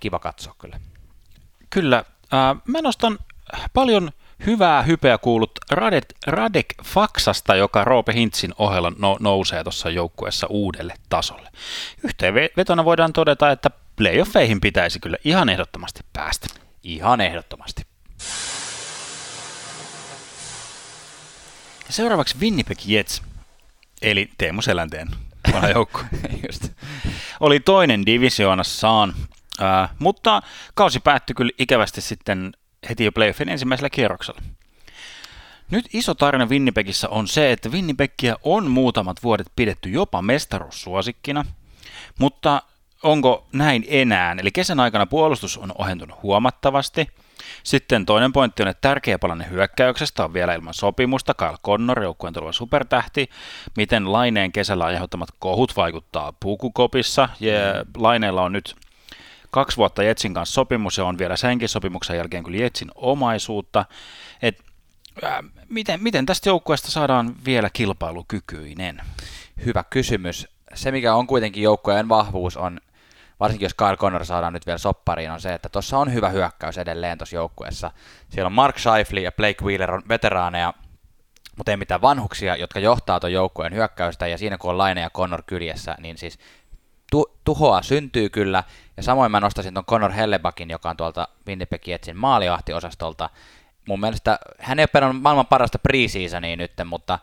kiva katsoa kyllä. Kyllä. Äh, mä nostan paljon hyvää hypeä kuulut Radek, Radek Faksasta, joka Roope Hintsin ohella no, nousee tuossa joukkueessa uudelle tasolle. Yhteenvetona voidaan todeta, että playoffeihin pitäisi kyllä ihan ehdottomasti päästä. Ihan ehdottomasti. Ja seuraavaksi Winnipeg Jets, eli Teemu Selänteen vanha joukkue. Oli toinen divisioonassaan Ää, mutta kausi päättyi kyllä ikävästi sitten heti jo playoffin ensimmäisellä kierroksella. Nyt iso tarina Winnipegissä on se, että Winnipegia on muutamat vuodet pidetty jopa mestaruussuosikkina, mutta onko näin enää? Eli kesän aikana puolustus on ohentunut huomattavasti. Sitten toinen pointti on, että tärkeä palanen hyökkäyksestä on vielä ilman sopimusta. Kyle Connor, joukkueen tuleva supertähti. Miten Laineen kesällä aiheuttamat kohut vaikuttaa pukukopissa. Ja Laineella on nyt kaksi vuotta Jetsin kanssa sopimus ja on vielä senkin sopimuksen jälkeen kyllä Jetsin omaisuutta. Et, äh, miten, miten tästä joukkueesta saadaan vielä kilpailukykyinen? Hyvä kysymys. Se, mikä on kuitenkin joukkueen vahvuus, on varsinkin jos Kyle Connor saadaan nyt vielä soppariin, on se, että tuossa on hyvä hyökkäys edelleen tuossa joukkueessa. Siellä on Mark Scheifele ja Blake Wheeler on veteraaneja, mutta ei mitään vanhuksia, jotka johtaa tuon joukkueen hyökkäystä, ja siinä kun on Laine ja Connor kyljessä, niin siis tu- tuhoa syntyy kyllä, ja samoin mä nostaisin tuon Connor Hellebakin, joka on tuolta Winnipeg Jetsin maaliahtiosastolta. Mun mielestä hän ei ole pelannut maailman parasta preseasonia nyt, mutta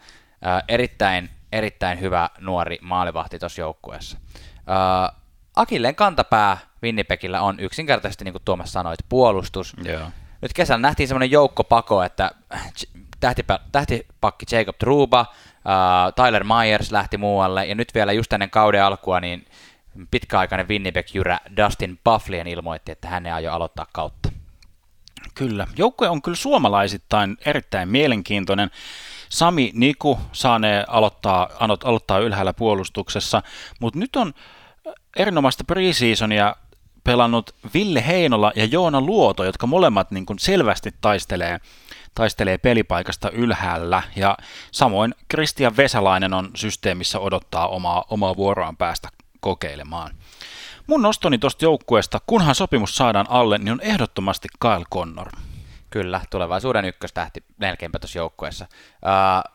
äh, erittäin, erittäin hyvä nuori maalivahti tuossa joukkueessa. Äh, Akilleen kantapää Winnipegillä on yksinkertaisesti, niin kuin Tuomas sanoit, puolustus. Joo. Nyt kesällä nähtiin semmoinen joukkopako, että tähtipä, tähtipakki Jacob Truba, uh, Tyler Myers lähti muualle, ja nyt vielä just ennen kauden alkua, niin pitkäaikainen Winnipeg-jyrä Dustin Bufflien ilmoitti, että hän ei aio aloittaa kautta. Kyllä. Joukkue on kyllä suomalaisittain erittäin mielenkiintoinen. Sami Niku saanee aloittaa, aloittaa ylhäällä puolustuksessa, mutta nyt on erinomaista preseasonia pelannut Ville Heinola ja Joona Luoto, jotka molemmat niin kuin selvästi taistelee, taistelee pelipaikasta ylhäällä. Ja samoin Kristian Vesalainen on systeemissä odottaa omaa, omaa vuoroaan päästä kokeilemaan. Mun nostoni tuosta joukkueesta, kunhan sopimus saadaan alle, niin on ehdottomasti Kyle Connor. Kyllä, tulevaisuuden ykköstähti melkeinpä tuossa joukkueessa. Uh,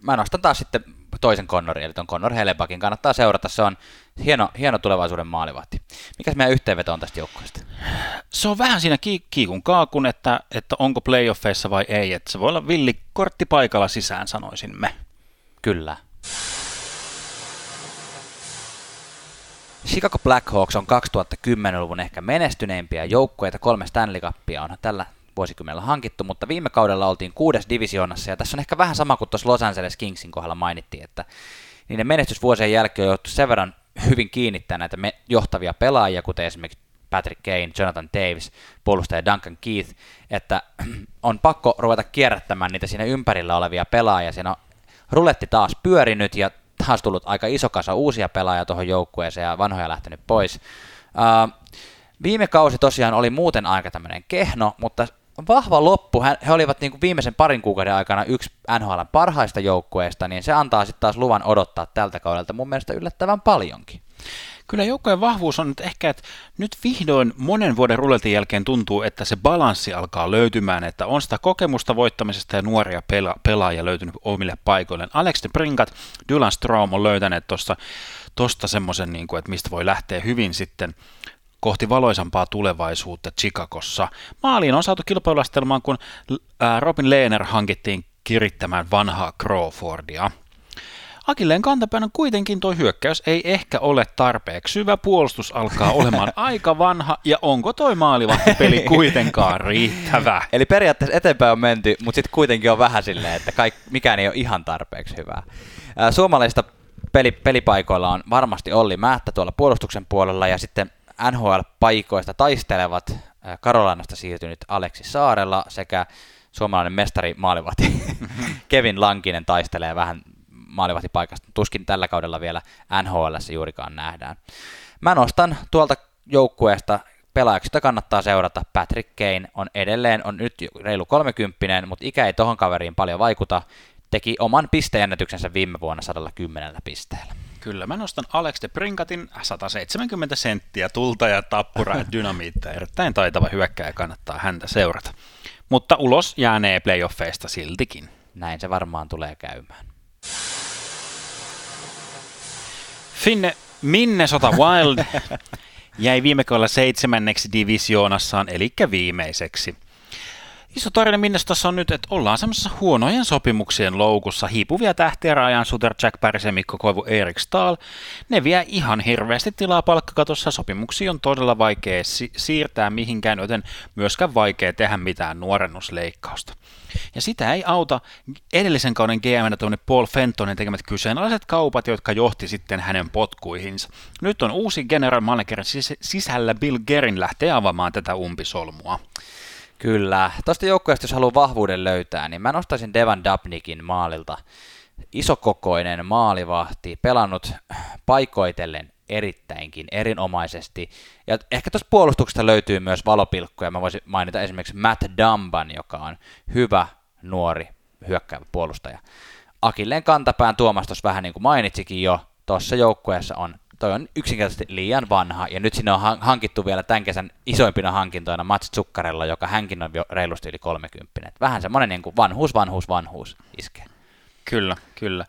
mä nostan taas sitten toisen Connorin, eli tuon Connor Hellebakin. Kannattaa seurata, se on hieno, hieno tulevaisuuden maalivahti. Mikäs meidän yhteenveto on tästä joukkueesta? Se on vähän siinä kiikun kaakun, että, että onko playoffeissa vai ei. Että se voi olla villi kortti paikalla sisään, sanoisimme. Kyllä. Chicago Blackhawks on 2010-luvun ehkä menestyneimpiä joukkueita. Kolme Stanley Cupia on tällä vuosikymmenellä hankittu, mutta viime kaudella oltiin kuudes divisioonassa, ja tässä on ehkä vähän sama kuin tuossa Los Angeles Kingsin kohdalla mainittiin, että niiden menestysvuosien jälkeen on joutu sen verran hyvin kiinnittää näitä me- johtavia pelaajia, kuten esimerkiksi Patrick Kane, Jonathan Davis, puolustaja Duncan Keith, että on pakko ruveta kierrättämään niitä siinä ympärillä olevia pelaajia. Siinä on ruletti taas pyörinyt ja taas tullut aika iso kasa uusia pelaajia tuohon joukkueeseen ja vanhoja lähtenyt pois. Uh, viime kausi tosiaan oli muuten aika tämmöinen kehno, mutta vahva loppu. He olivat niin kuin viimeisen parin kuukauden aikana yksi NHL parhaista joukkueista, niin se antaa sitten taas luvan odottaa tältä kaudelta mun mielestä yllättävän paljonkin. Kyllä joukkojen vahvuus on nyt ehkä, että nyt vihdoin monen vuoden ruletin jälkeen tuntuu, että se balanssi alkaa löytymään, että on sitä kokemusta voittamisesta ja nuoria pela- pelaajia löytynyt omille paikoilleen. Alex de Brinkat, Dylan Strom on löytäneet tuosta tosta semmoisen, niin kuin, että mistä voi lähteä hyvin sitten kohti valoisampaa tulevaisuutta Chicagossa. Maaliin on saatu kilpailuastelmaan, kun Robin Lehner hankittiin kirittämään vanhaa Crawfordia. Akilleen kantapäin on kuitenkin tuo hyökkäys ei ehkä ole tarpeeksi syvä, puolustus alkaa olemaan aika vanha, ja onko toi maalivahtipeli kuitenkaan riittävä? Eli periaatteessa eteenpäin on menty, mutta sitten kuitenkin on vähän silleen, että kaik, mikään ei ole ihan tarpeeksi hyvää. Suomalaisista peli, pelipaikoilla on varmasti Olli Määttä tuolla puolustuksen puolella, ja sitten NHL-paikoista taistelevat Karolanasta siirtynyt Aleksi Saarella sekä suomalainen mestari maalivahti Kevin Lankinen taistelee vähän maalivahtipaikasta. Tuskin tällä kaudella vielä NHL juurikaan nähdään. Mä nostan tuolta joukkueesta pelaajaksi, jota kannattaa seurata. Patrick Kane on edelleen, on nyt reilu 30, mutta ikä ei tohon kaveriin paljon vaikuta. Teki oman pisteennätyksensä viime vuonna 110 pisteellä. Kyllä, mä nostan Alex de Brinkatin 170 senttiä tulta ja tappura ja dynamiittia. Erittäin taitava hyökkäjä kannattaa häntä seurata. Mutta ulos jäänee playoffeista siltikin. Näin se varmaan tulee käymään. Finne Minnesota Wild jäi viime kaudella seitsemänneksi divisioonassaan, eli viimeiseksi. Iso tarina Minnestassa on nyt, että ollaan semmoisessa huonojen sopimuksien loukussa. Hiipuvia tähtiä Ryan Suter, Jack Paris ja Mikko Koivu, Erik Stahl. Ne vie ihan hirveästi tilaa palkkakatossa. Sopimuksia on todella vaikea si- siirtää mihinkään, joten myöskään vaikea tehdä mitään nuorennusleikkausta. Ja sitä ei auta edellisen kauden GM Paul Fentonin tekemät kyseenalaiset kaupat, jotka johti sitten hänen potkuihinsa. Nyt on uusi general manager sis- sisällä Bill Gerin lähtee avaamaan tätä umpisolmua. Kyllä. Tuosta joukkueesta, jos haluaa vahvuuden löytää, niin mä nostaisin Devan Dabnikin maalilta. Isokokoinen maalivahti, pelannut paikoitellen erittäinkin erinomaisesti. Ja ehkä tuosta puolustuksesta löytyy myös valopilkkuja. Mä voisin mainita esimerkiksi Matt Dumban, joka on hyvä nuori hyökkäävä puolustaja. Akilleen kantapään Tuomas tuossa vähän niin kuin mainitsikin jo, tuossa joukkueessa on toi on yksinkertaisesti liian vanha, ja nyt sinne on hankittu vielä tämän kesän isoimpina hankintoina Mats Zuccarella, joka hänkin on jo reilusti yli 30. Vähän semmoinen niin kuin vanhuus, vanhuus, vanhuus iskee. Kyllä, kyllä.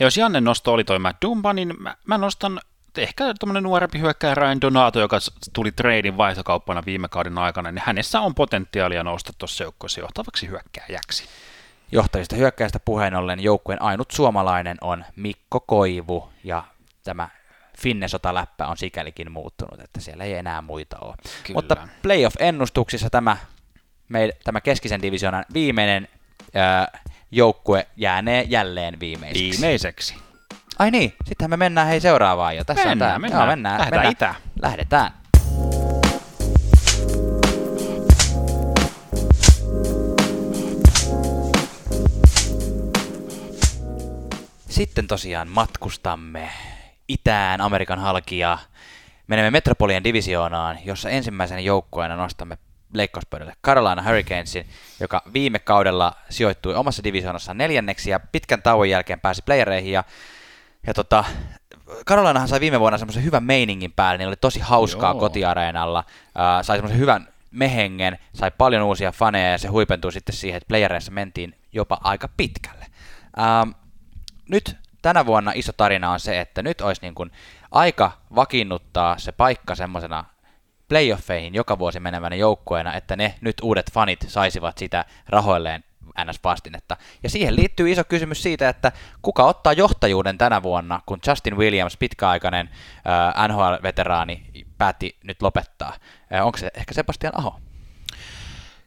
Ja jos Janne nosto oli toi Matt Dumba, niin mä, mä nostan ehkä tämmöinen nuorempi hyökkäjä Ryan Donato, joka tuli treidin vaihtokauppana viime kauden aikana, niin hänessä on potentiaalia nousta tuossa joukkueessa johtavaksi hyökkääjäksi. Johtajista hyökkäistä puheen ollen joukkueen ainut suomalainen on Mikko Koivu, ja tämä Finnesota-läppä on sikälikin muuttunut, että siellä ei enää muita ole. Kyllä. Mutta playoff-ennustuksissa tämä, me, tämä keskisen divisioonan viimeinen ää, joukkue jäänee jälleen viimeiseksi. Viimeiseksi. Ai niin, sittenhän me mennään hei seuraavaan jo. Tässä mennään, on mennään. Joo, mennään. Lähdetään mennään. itään. Lähdetään. Sitten tosiaan matkustamme itään Amerikan halkia. Menemme Metropolian divisioonaan, jossa ensimmäisenä joukkueena nostamme leikkauspöydälle Carolina Hurricanesin, joka viime kaudella sijoittui omassa divisioonassaan neljänneksi ja pitkän tauon jälkeen pääsi playereihin ja, ja tota, Carolinahan sai viime vuonna semmoisen hyvän meiningin päälle, niin oli tosi hauskaa Joo. kotiareenalla, äh, sai semmoisen hyvän mehengen, sai paljon uusia faneja ja se huipentui sitten siihen, että playereissa mentiin jopa aika pitkälle. Ähm, nyt tänä vuonna iso tarina on se, että nyt olisi niin kuin aika vakiinnuttaa se paikka semmoisena playoffeihin joka vuosi menevänä joukkueena, että ne nyt uudet fanit saisivat sitä rahoilleen NS-vastinetta. Ja siihen liittyy iso kysymys siitä, että kuka ottaa johtajuuden tänä vuonna, kun Justin Williams, pitkäaikainen äh, NHL-veteraani, päätti nyt lopettaa. Äh, onko se ehkä Sebastian Aho?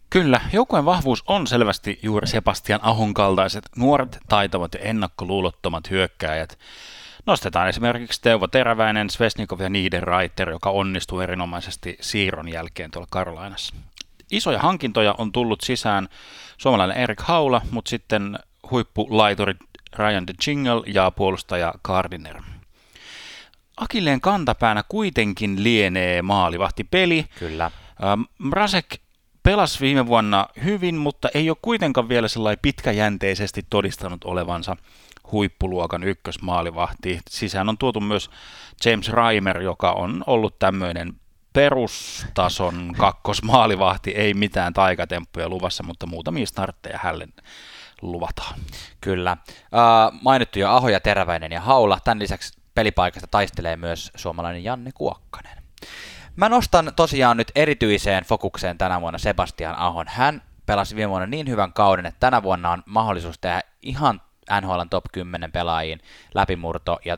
Kyllä, joukkueen vahvuus on selvästi juuri Sebastian Ahon kaltaiset nuoret, taitavat ja ennakkoluulottomat hyökkääjät. Nostetaan esimerkiksi Teuvo Teräväinen, Svesnikov ja Niederreiter, joka onnistui erinomaisesti siirron jälkeen tuolla Karolainassa. Isoja hankintoja on tullut sisään suomalainen Erik Haula, mutta sitten huippulaituri Ryan de Jingle ja puolustaja Gardiner. Akilleen kantapäänä kuitenkin lienee maalivahtipeli. Kyllä. Mrasek pelasi viime vuonna hyvin, mutta ei ole kuitenkaan vielä sellainen pitkäjänteisesti todistanut olevansa huippuluokan ykkösmaalivahti. Sisään on tuotu myös James Reimer, joka on ollut tämmöinen perustason kakkosmaalivahti, ei mitään taikatemppuja luvassa, mutta muutamia startteja hälle luvataan. Kyllä. Uh, mainittuja Ahoja, Teräväinen ja Haula. Tämän lisäksi pelipaikasta taistelee myös suomalainen Janne Kuokkanen. Mä nostan tosiaan nyt erityiseen fokukseen tänä vuonna Sebastian Ahon. Hän pelasi viime vuonna niin hyvän kauden, että tänä vuonna on mahdollisuus tehdä ihan NHL top 10 pelaajiin läpimurto ja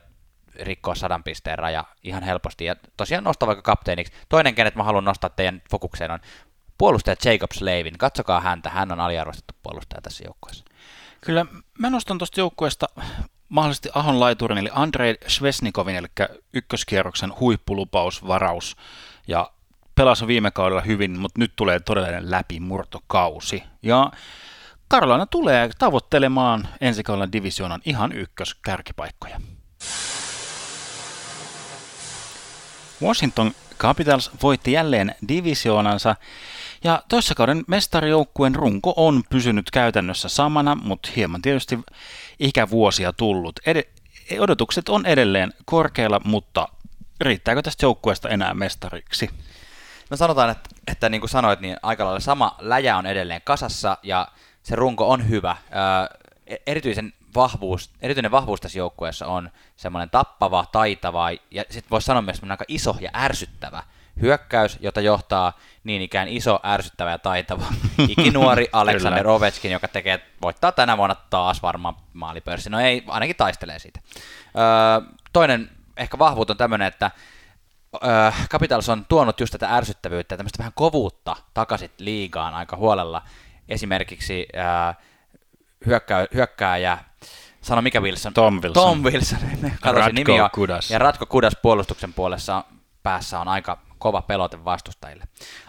rikkoa sadan pisteen raja ihan helposti. Ja tosiaan nostaa vaikka kapteeniksi. Toinen, kenet mä haluan nostaa teidän fokukseen on puolustaja Jacob Slavin. Katsokaa häntä, hän on aliarvostettu puolustaja tässä joukkueessa. Kyllä, mä nostan tuosta joukkueesta mahdollisesti Ahon laiturin, eli Andrei Svesnikovin, eli ykköskierroksen huippulupausvaraus. Ja pelasi viime kaudella hyvin, mutta nyt tulee todellinen läpimurtokausi. Ja Karolana tulee tavoittelemaan ensi kaudella divisioonan ihan ykköskärkipaikkoja. Washington Capitals voitti jälleen divisioonansa ja toissakauden mestarijoukkueen runko on pysynyt käytännössä samana, mutta hieman tietysti ikävuosia tullut. Ed- odotukset on edelleen korkealla, mutta riittääkö tästä joukkueesta enää mestariksi? No sanotaan, että, että niin kuin sanoit, niin aika lailla sama läjä on edelleen kasassa ja se runko on hyvä. Öö, erityisen vahvuus, erityinen vahvuus tässä joukkueessa on semmoinen tappava, taitava ja sitten voisi sanoa myös aika iso ja ärsyttävä hyökkäys, jota johtaa niin ikään iso, ärsyttävä ja taitava ikinuori Alexander Ovechkin, joka tekee, voittaa tänä vuonna taas varmaan maalipörssi. No ei, ainakin taistelee siitä. Öö, toinen ehkä vahvuus on tämmöinen, että öö, Capitals on tuonut just tätä ärsyttävyyttä ja tämmöistä vähän kovuutta takaisin liigaan aika huolella. Esimerkiksi öö, hyökkää, hyökkääjä sano mikä Wilson? Tom Wilson. Tom Wilson, Ratko nimi Kudas. Ja Ratko Kudas puolustuksen puolessa päässä on aika kova pelote vastustajille.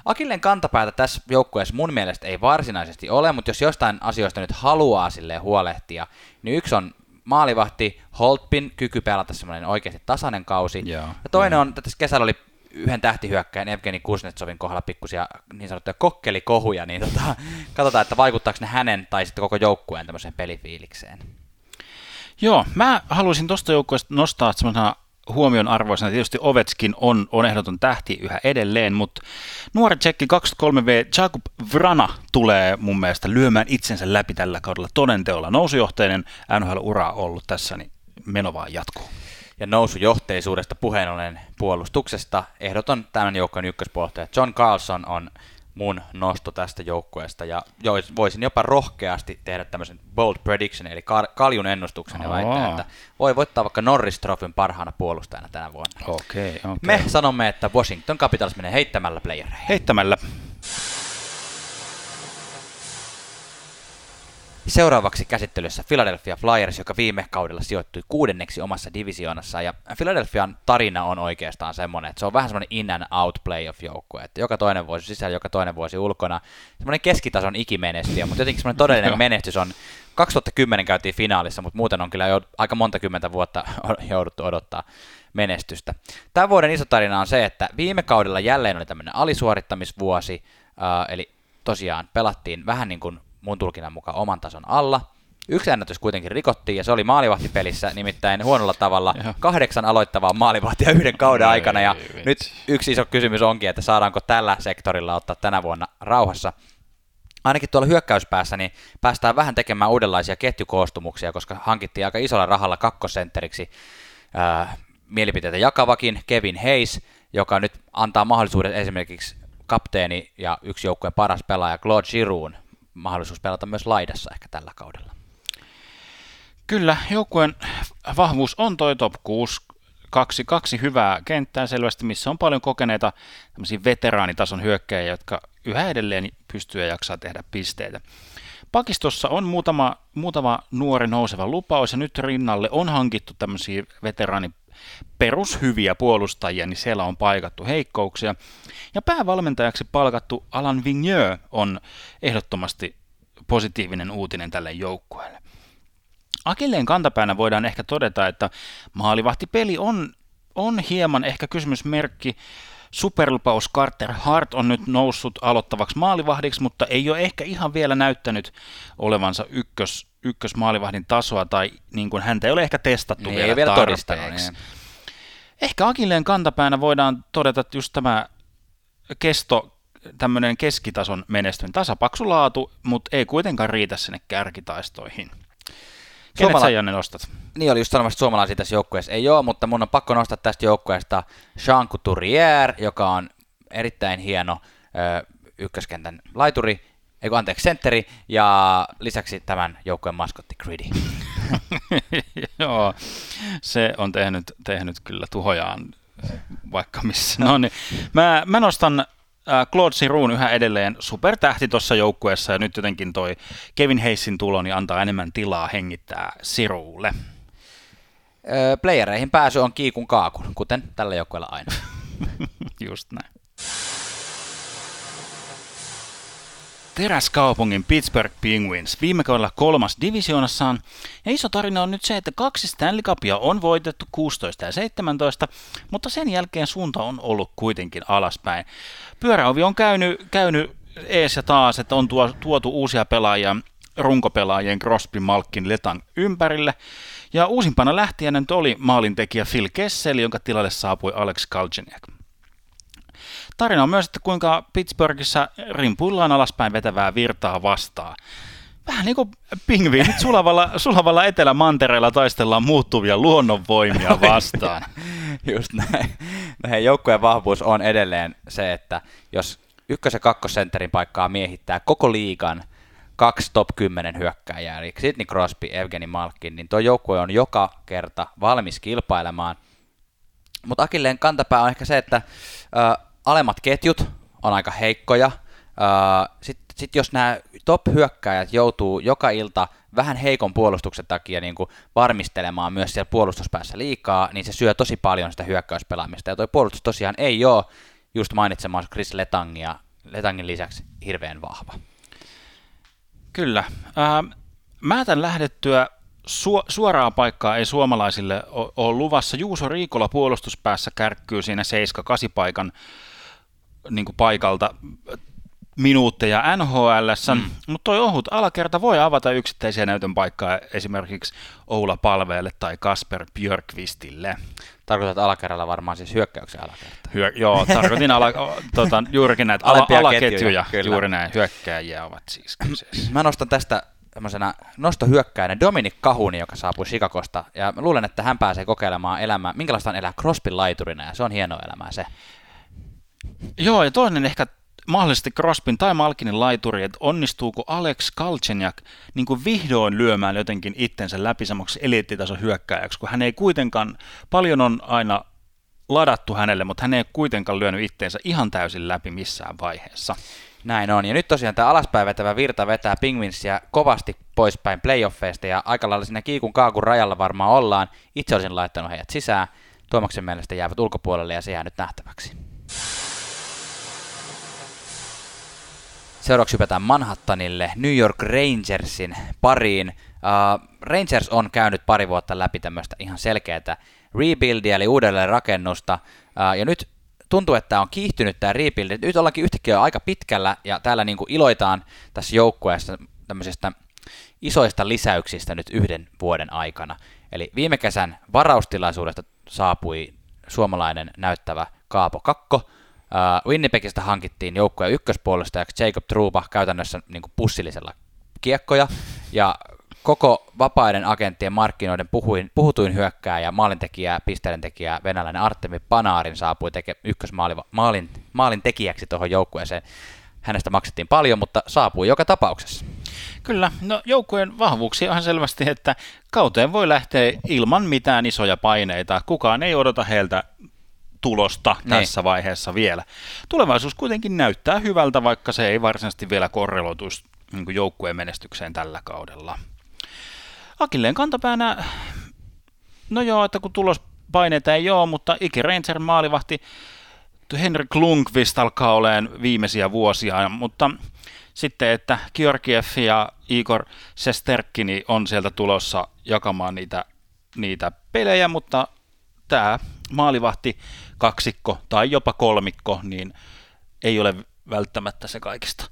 Akilleen kantapäätä tässä joukkueessa mun mielestä ei varsinaisesti ole, mutta jos jostain asioista nyt haluaa sille huolehtia, niin yksi on maalivahti Holtpin kyky pelata semmoinen oikeasti tasainen kausi. Joo, ja toinen on, että tässä kesällä oli yhden tähtihyökkäjän Evgeni Kuznetsovin kohdalla pikkusia niin sanottuja kokkelikohuja, niin tota, katsotaan, että vaikuttaako ne hänen tai sitten koko joukkueen tämmöiseen pelifiilikseen. Joo, mä haluaisin tuosta joukkueesta nostaa semmoisena huomion arvoisena. Tietysti Ovetskin on, on ehdoton tähti yhä edelleen, mutta nuori tsekki 23V Jakub Vrana tulee mun mielestä lyömään itsensä läpi tällä kaudella todenteolla. Nousujohteinen NHL-ura on ollut tässä, niin meno vaan jatkuu. Ja nousujohteisuudesta puheen ollen puolustuksesta ehdoton tämän joukkojen ykköspuolustaja John Carlson on mun nosto tästä joukkueesta, ja voisin jopa rohkeasti tehdä tämmöisen bold prediction, eli kaljun ennustuksen, ja väittää, että voi voittaa vaikka Norris Trophyn parhaana puolustajana tänä vuonna. Okay, okay. Me sanomme, että Washington Capitals menee heittämällä playereihin. Heittämällä. Seuraavaksi käsittelyssä Philadelphia Flyers, joka viime kaudella sijoittui kuudenneksi omassa divisioonassa. Ja Philadelphian tarina on oikeastaan semmoinen, että se on vähän semmoinen in and out playoff joukkue, että joka toinen vuosi sisällä, joka toinen vuosi ulkona. Semmoinen keskitason ikimenestyjä, mutta jotenkin semmoinen todellinen menestys on 2010 käytiin finaalissa, mutta muuten on kyllä jo aika monta kymmentä vuotta jouduttu odottaa menestystä. Tämän vuoden iso tarina on se, että viime kaudella jälleen oli tämmöinen alisuorittamisvuosi, eli tosiaan pelattiin vähän niin kuin mun tulkinnan mukaan oman tason alla. Yksi ennätys kuitenkin rikottiin, ja se oli maalivahtipelissä, nimittäin huonolla tavalla kahdeksan aloittavaa maalivahtia yhden kauden aikana, ja nyt yksi iso kysymys onkin, että saadaanko tällä sektorilla ottaa tänä vuonna rauhassa. Ainakin tuolla hyökkäyspäässä niin päästään vähän tekemään uudenlaisia ketjukoostumuksia, koska hankittiin aika isolla rahalla kakkosentteriksi ää, mielipiteitä jakavakin Kevin Hayes, joka nyt antaa mahdollisuuden esimerkiksi kapteeni ja yksi joukkueen paras pelaaja Claude Giroux mahdollisuus pelata myös laidassa ehkä tällä kaudella. Kyllä, joukkueen vahvuus on toi top 6, kaksi, kaksi hyvää kenttää selvästi, missä on paljon kokeneita veteraanitason hyökkäjiä, jotka yhä edelleen pystyy ja jaksaa tehdä pisteitä. Pakistossa on muutama, muutama nuori nouseva lupaus ja nyt rinnalle on hankittu tämmöisiä veteraani perushyviä puolustajia, niin siellä on paikattu heikkouksia. Ja päävalmentajaksi palkattu Alan Vigneux on ehdottomasti positiivinen uutinen tälle joukkueelle. Akilleen kantapäänä voidaan ehkä todeta, että maalivahtipeli on, on hieman ehkä kysymysmerkki. Superlupaus Carter Hart on nyt noussut aloittavaksi maalivahdiksi, mutta ei ole ehkä ihan vielä näyttänyt olevansa ykkös, ykkösmaalivahdin tasoa, tai niin kuin häntä ei ole ehkä testattu niin, vielä, ei vielä tarpeeksi. Ehkä Akilleen kantapäänä voidaan todeta, että just tämä kesto, tämmöinen keskitason menestyminen, tasapaksu laatu, mutta ei kuitenkaan riitä sinne kärkitaistoihin. Kenet Suomala... sä Janne nostat? Niin oli just sanomassa, suomalaisia tässä joukkueessa ei ole, mutta mun on pakko nostaa tästä joukkueesta Jean Couturier, joka on erittäin hieno ö, ykköskentän laituri, ei anteeksi, sentteri, ja lisäksi tämän joukkueen maskotti Greedy. Joo, se on tehnyt, tehnyt kyllä tuhojaan vaikka missä. No niin, mä, mä nostan Claude Siroun yhä edelleen supertähti tuossa joukkueessa ja nyt jotenkin toi Kevin Heissin tulo niin antaa enemmän tilaa hengittää Siroulle. Öö, playereihin pääsy on kiikun kaakun, kuten tällä joukkueella aina. Just näin. Teräskaupungin Pittsburgh Penguins viime kaudella kolmas divisionassaan. Ja iso tarina on nyt se, että kaksi Stanley Cupia on voitettu 16 ja 17, mutta sen jälkeen suunta on ollut kuitenkin alaspäin. Pyöräovi on käynyt, käynyt ees ja taas, että on tuo, tuotu uusia pelaajia runkopelaajien Crosby, Malkin, Letan ympärille. Ja uusimpana lähtijänä nyt oli maalintekijä Phil Kessel, jonka tilalle saapui Alex Kalczeniak. Tarina on myös, että kuinka Pittsburghissa rimpuillaan alaspäin vetävää virtaa vastaan. Vähän niin kuin pingviinit sulavalla, sulavalla etelämantereella taistellaan muuttuvia luonnonvoimia vastaan. Just näin. No hei, joukkueen vahvuus on edelleen se, että jos ykkös- ja kakkosentterin paikkaa miehittää koko liigan kaksi top 10 hyökkääjää, eli Sidney Crosby, Evgeni Malkin, niin tuo joukkue on joka kerta valmis kilpailemaan. Mutta Akilleen kantapää on ehkä se, että ö, alemmat ketjut on aika heikkoja. Sitten sit jos nämä top-hyökkäjät joutuu joka ilta vähän heikon puolustuksen takia niin kuin varmistelemaan myös siellä puolustuspäässä liikaa, niin se syö tosi paljon sitä hyökkäyspelaamista. Ja tuo puolustus tosiaan ei ole just mainitsemaan Chris Letangia, Letangin lisäksi hirveän vahva. Kyllä. Äh, mä tämän lähdettyä su- suoraa paikkaa ei suomalaisille ole luvassa. Juuso Riikola puolustuspäässä kärkkyy siinä 7-8 paikan niin kuin paikalta minuutteja NHL, mm. mutta toi ohut alakerta voi avata yksittäisiä näytön paikkaa esimerkiksi Oula Palveelle tai Kasper Björkvistille. Tarkoitat alakerralla varmaan siis hyökkäyksen alakerta. Hyö, joo, tarkoitin ala, tuota, juurikin näitä ala, alaketjuja, ketjuja, juuri näin, hyökkääjiä ovat siis kyseessä. Mä nostan tästä tämmöisenä nostohyökkäinen Dominic Kahuni, joka saapui Chicagosta, ja mä luulen, että hän pääsee kokeilemaan elämää, minkälaista on elää Crosbyn laiturina, ja se on hienoa elämää se. Joo, ja toinen ehkä mahdollisesti Crospin tai Malkinin laituri, että onnistuuko Alex Kalchenjak niin kuin vihdoin lyömään jotenkin itsensä läpi samaksi eliittitason hyökkääjäksi, kun hän ei kuitenkaan, paljon on aina ladattu hänelle, mutta hän ei kuitenkaan lyönyt itteensä ihan täysin läpi missään vaiheessa. Näin on. Ja nyt tosiaan tämä alaspäin vetävä virta vetää Penguinsia kovasti poispäin playoffeista ja aika lailla siinä kiikun kaakun rajalla varmaan ollaan. Itse olisin laittanut heidät sisään. Tuomaksen mielestä jäävät ulkopuolelle ja se jää nyt nähtäväksi. Seuraavaksi hypätään Manhattanille, New York Rangersin pariin. Uh, Rangers on käynyt pari vuotta läpi tämmöistä ihan selkeää rebuildia, eli uudelleen rakennusta, uh, ja nyt tuntuu, että on kiihtynyt tämä rebuild. Nyt ollaankin yhtäkkiä aika pitkällä, ja täällä niin kuin iloitaan tässä joukkueessa tämmöisestä isoista lisäyksistä nyt yhden vuoden aikana. Eli viime kesän varaustilaisuudesta saapui suomalainen näyttävä Kaapo Kakko, Uh, Winnipegistä hankittiin joukkoja ykköspuolesta Jacob Truba käytännössä niin kuin pussillisella kiekkoja, ja koko vapaiden agenttien markkinoiden puhuin, puhutuin hyökkääjä, maalintekijä, pisteidentekijä, venäläinen Artemi Panaarin saapui teke, ykkösmaalin maalin, maalin tekijäksi tuohon joukkueeseen. Hänestä maksettiin paljon, mutta saapui joka tapauksessa. Kyllä, no joukkueen vahvuuksia on selvästi, että kauteen voi lähteä ilman mitään isoja paineita. Kukaan ei odota heiltä tulosta niin. tässä vaiheessa vielä. Tulevaisuus kuitenkin näyttää hyvältä, vaikka se ei varsinaisesti vielä korreloituisi niin joukkueen menestykseen tällä kaudella. Akilleen kantapäänä, no joo, että kun tulospaineita ei ole, mutta Iki Ranger maalivahti Henrik Lundqvist alkaa olemaan viimeisiä vuosia, mutta sitten, että Georgiev ja Igor Sesterkini on sieltä tulossa jakamaan niitä, niitä pelejä, mutta tämä maalivahti kaksikko tai jopa kolmikko, niin ei ole välttämättä se kaikista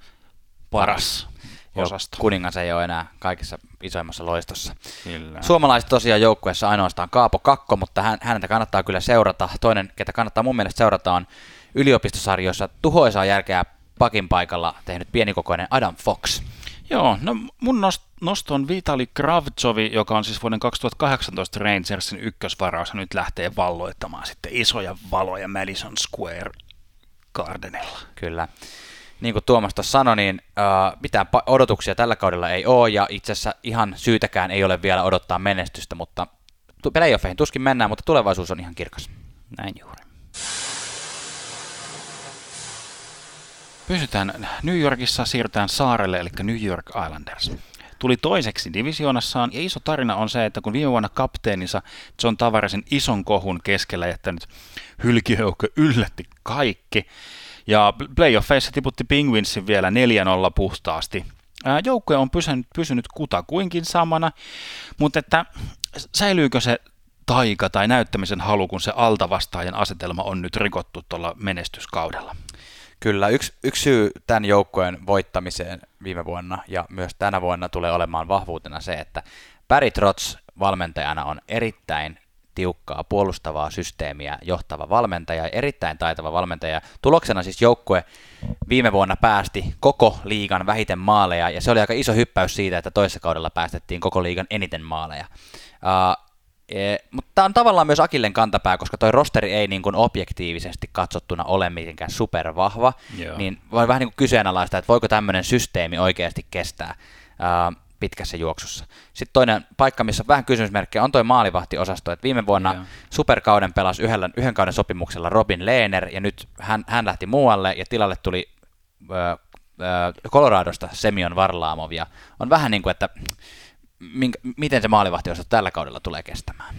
paras osasto. Kuningas ei ole enää kaikissa isoimmassa loistossa. Kyllä. Suomalaiset tosiaan joukkueessa ainoastaan Kaapo Kakko, mutta hän, häntä kannattaa kyllä seurata. Toinen, ketä kannattaa mun mielestä seurata, on yliopistosarjoissa tuhoisaa järkeä pakin paikalla tehnyt pienikokoinen Adam Fox. Joo, no mun nosto on Vitali Kravtsovi, joka on siis vuoden 2018 Rangersin ykkösvaraus, nyt lähtee valloittamaan sitten isoja valoja Madison Square Gardenilla. Kyllä. Niin kuin Tuomas tuossa sanoi, niin uh, mitään odotuksia tällä kaudella ei ole, ja itse asiassa ihan syytäkään ei ole vielä odottaa menestystä, mutta playoffeihin tuskin mennään, mutta tulevaisuus on ihan kirkas. Näin juuri. Pysytään New Yorkissa, siirrytään saarelle, eli New York Islanders. Tuli toiseksi divisioonassaan, ja iso tarina on se, että kun viime vuonna kapteeninsa John Tavaresin ison kohun keskellä jättänyt hylkiöjoukko yllätti kaikki, ja playoffeissa tiputti Penguinsin vielä 4-0 puhtaasti. Joukkue on pysynyt, pysynyt kutakuinkin samana, mutta että säilyykö se taika tai näyttämisen halu, kun se altavastaajan asetelma on nyt rikottu tuolla menestyskaudella? Kyllä, yksi, yksi syy tämän joukkojen voittamiseen viime vuonna ja myös tänä vuonna tulee olemaan vahvuutena se, että Barry Trotz valmentajana on erittäin tiukkaa puolustavaa systeemiä johtava valmentaja, erittäin taitava valmentaja. Tuloksena siis joukkue viime vuonna päästi koko liigan vähiten maaleja, ja se oli aika iso hyppäys siitä, että toisessa kaudella päästettiin koko liigan eniten maaleja. E, mutta tämä on tavallaan myös Akillen kantapää, koska toi rosteri ei niin kuin objektiivisesti katsottuna ole mitenkään supervahva, Joo. niin voi vähän niin kuin kyseenalaista, että voiko tämmöinen systeemi oikeasti kestää ää, pitkässä juoksussa. Sitten toinen paikka, missä on vähän kysymysmerkkejä, on toi maalivahtiosasto, että viime vuonna Joo. superkauden pelasi yhdellä, yhden kauden sopimuksella Robin Lehner, ja nyt hän, hän lähti muualle, ja tilalle tuli ö, ö, Coloradosta Semion Varlaamov, ja on vähän niin kuin, että minkä, miten se maalivahtiosasto tällä kaudella tulee kestämään.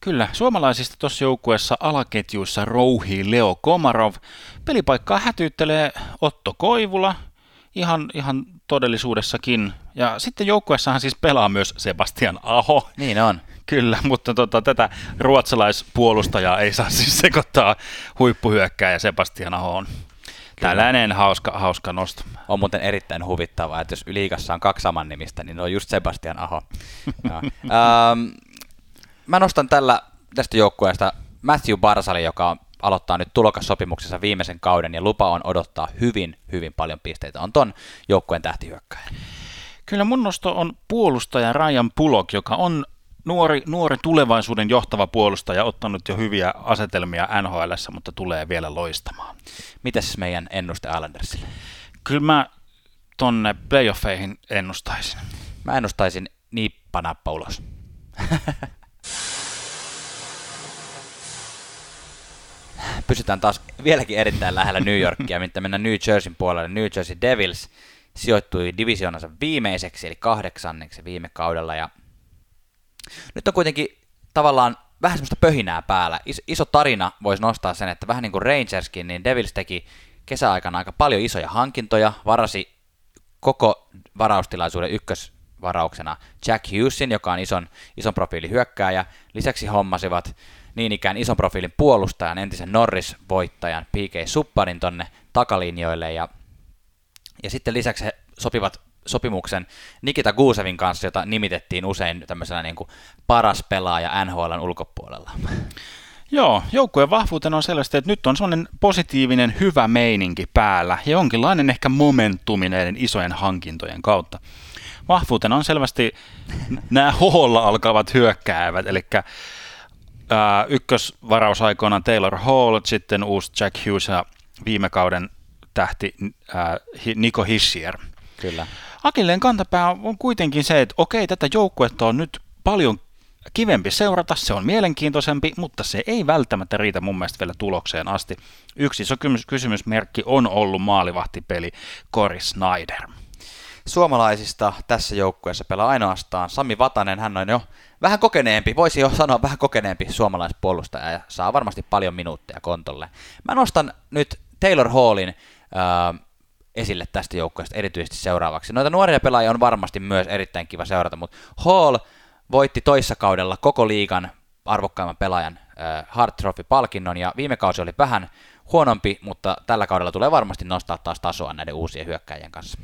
Kyllä, suomalaisista tuossa joukkueessa alaketjuissa rouhii Leo Komarov. Pelipaikkaa hätyyttelee Otto Koivula, ihan, ihan todellisuudessakin. Ja sitten joukkueessahan siis pelaa myös Sebastian Aho. Niin on. Kyllä, mutta tota, tätä ruotsalaispuolustajaa ei saa siis sekoittaa huippuhyökkääjä Sebastian Tällainen hauska, hauska nosto. On muuten erittäin huvittavaa, että jos liigassa on kaksi saman nimistä, niin on just Sebastian Aho. Joo. ähm, mä nostan tällä tästä joukkueesta Matthew Barsali, joka on, aloittaa nyt tulokassopimuksessa viimeisen kauden ja lupa on odottaa hyvin, hyvin paljon pisteitä. On ton joukkueen tähtihyökkäjä. Kyllä mun nosto on puolustaja Ryan Pulok, joka on nuori, nuori tulevaisuuden johtava puolustaja, ottanut jo hyviä asetelmia NHL, mutta tulee vielä loistamaan. Mitäs meidän ennuste Islandersille? Kyllä mä tonne playoffeihin ennustaisin. Mä ennustaisin niippanappa ulos. Pysytään taas vieläkin erittäin lähellä New Yorkia, mitä mennään New Jerseyn puolelle. New Jersey Devils sijoittui divisioonansa viimeiseksi, eli kahdeksanneksi viime kaudella, ja nyt on kuitenkin tavallaan vähän semmoista pöhinää päällä. Iso, iso tarina voisi nostaa sen, että vähän niin kuin Rangerskin, niin Devils teki kesäaikana aika paljon isoja hankintoja, varasi koko varaustilaisuuden ykkösvarauksena Jack Hughesin, joka on ison, ison profiilin hyökkääjä. Lisäksi hommasivat niin ikään ison profiilin puolustajan, entisen Norris-voittajan PK Supparin tonne takalinjoille. Ja, ja sitten lisäksi he sopivat sopimuksen Nikita Guusevin kanssa, jota nimitettiin usein tämmöisenä niin kuin paras pelaaja NHLn ulkopuolella. Joo, joukkueen vahvuutena on selvästi, että nyt on sellainen positiivinen hyvä meininki päällä ja jonkinlainen ehkä momentumi näiden isojen hankintojen kautta. Vahvuutena on selvästi nämä hoholla alkavat hyökkäävät, eli ykkösvarausaikoina Taylor Hall, sitten uusi Jack Hughes ja viime kauden tähti ää, Nico Hischier. Kyllä. Akilleen kantapää on kuitenkin se, että okei, tätä joukkuetta on nyt paljon kivempi seurata, se on mielenkiintoisempi, mutta se ei välttämättä riitä mun mielestä vielä tulokseen asti. Yksi iso kysymysmerkki on ollut maalivahtipeli Cory Snyder. Suomalaisista tässä joukkueessa pelaa ainoastaan Sami Vatanen, hän on jo vähän kokeneempi, voisi jo sanoa vähän kokeneempi suomalaispuolustaja ja saa varmasti paljon minuutteja kontolle. Mä nostan nyt Taylor Hallin äh, esille tästä joukkueesta erityisesti seuraavaksi. Noita nuoria pelaajia on varmasti myös erittäin kiva seurata, mutta Hall voitti toissa kaudella koko liigan arvokkaimman pelaajan äh, Hart Trophy-palkinnon, ja viime kausi oli vähän huonompi, mutta tällä kaudella tulee varmasti nostaa taas tasoa näiden uusien hyökkäjien kanssa.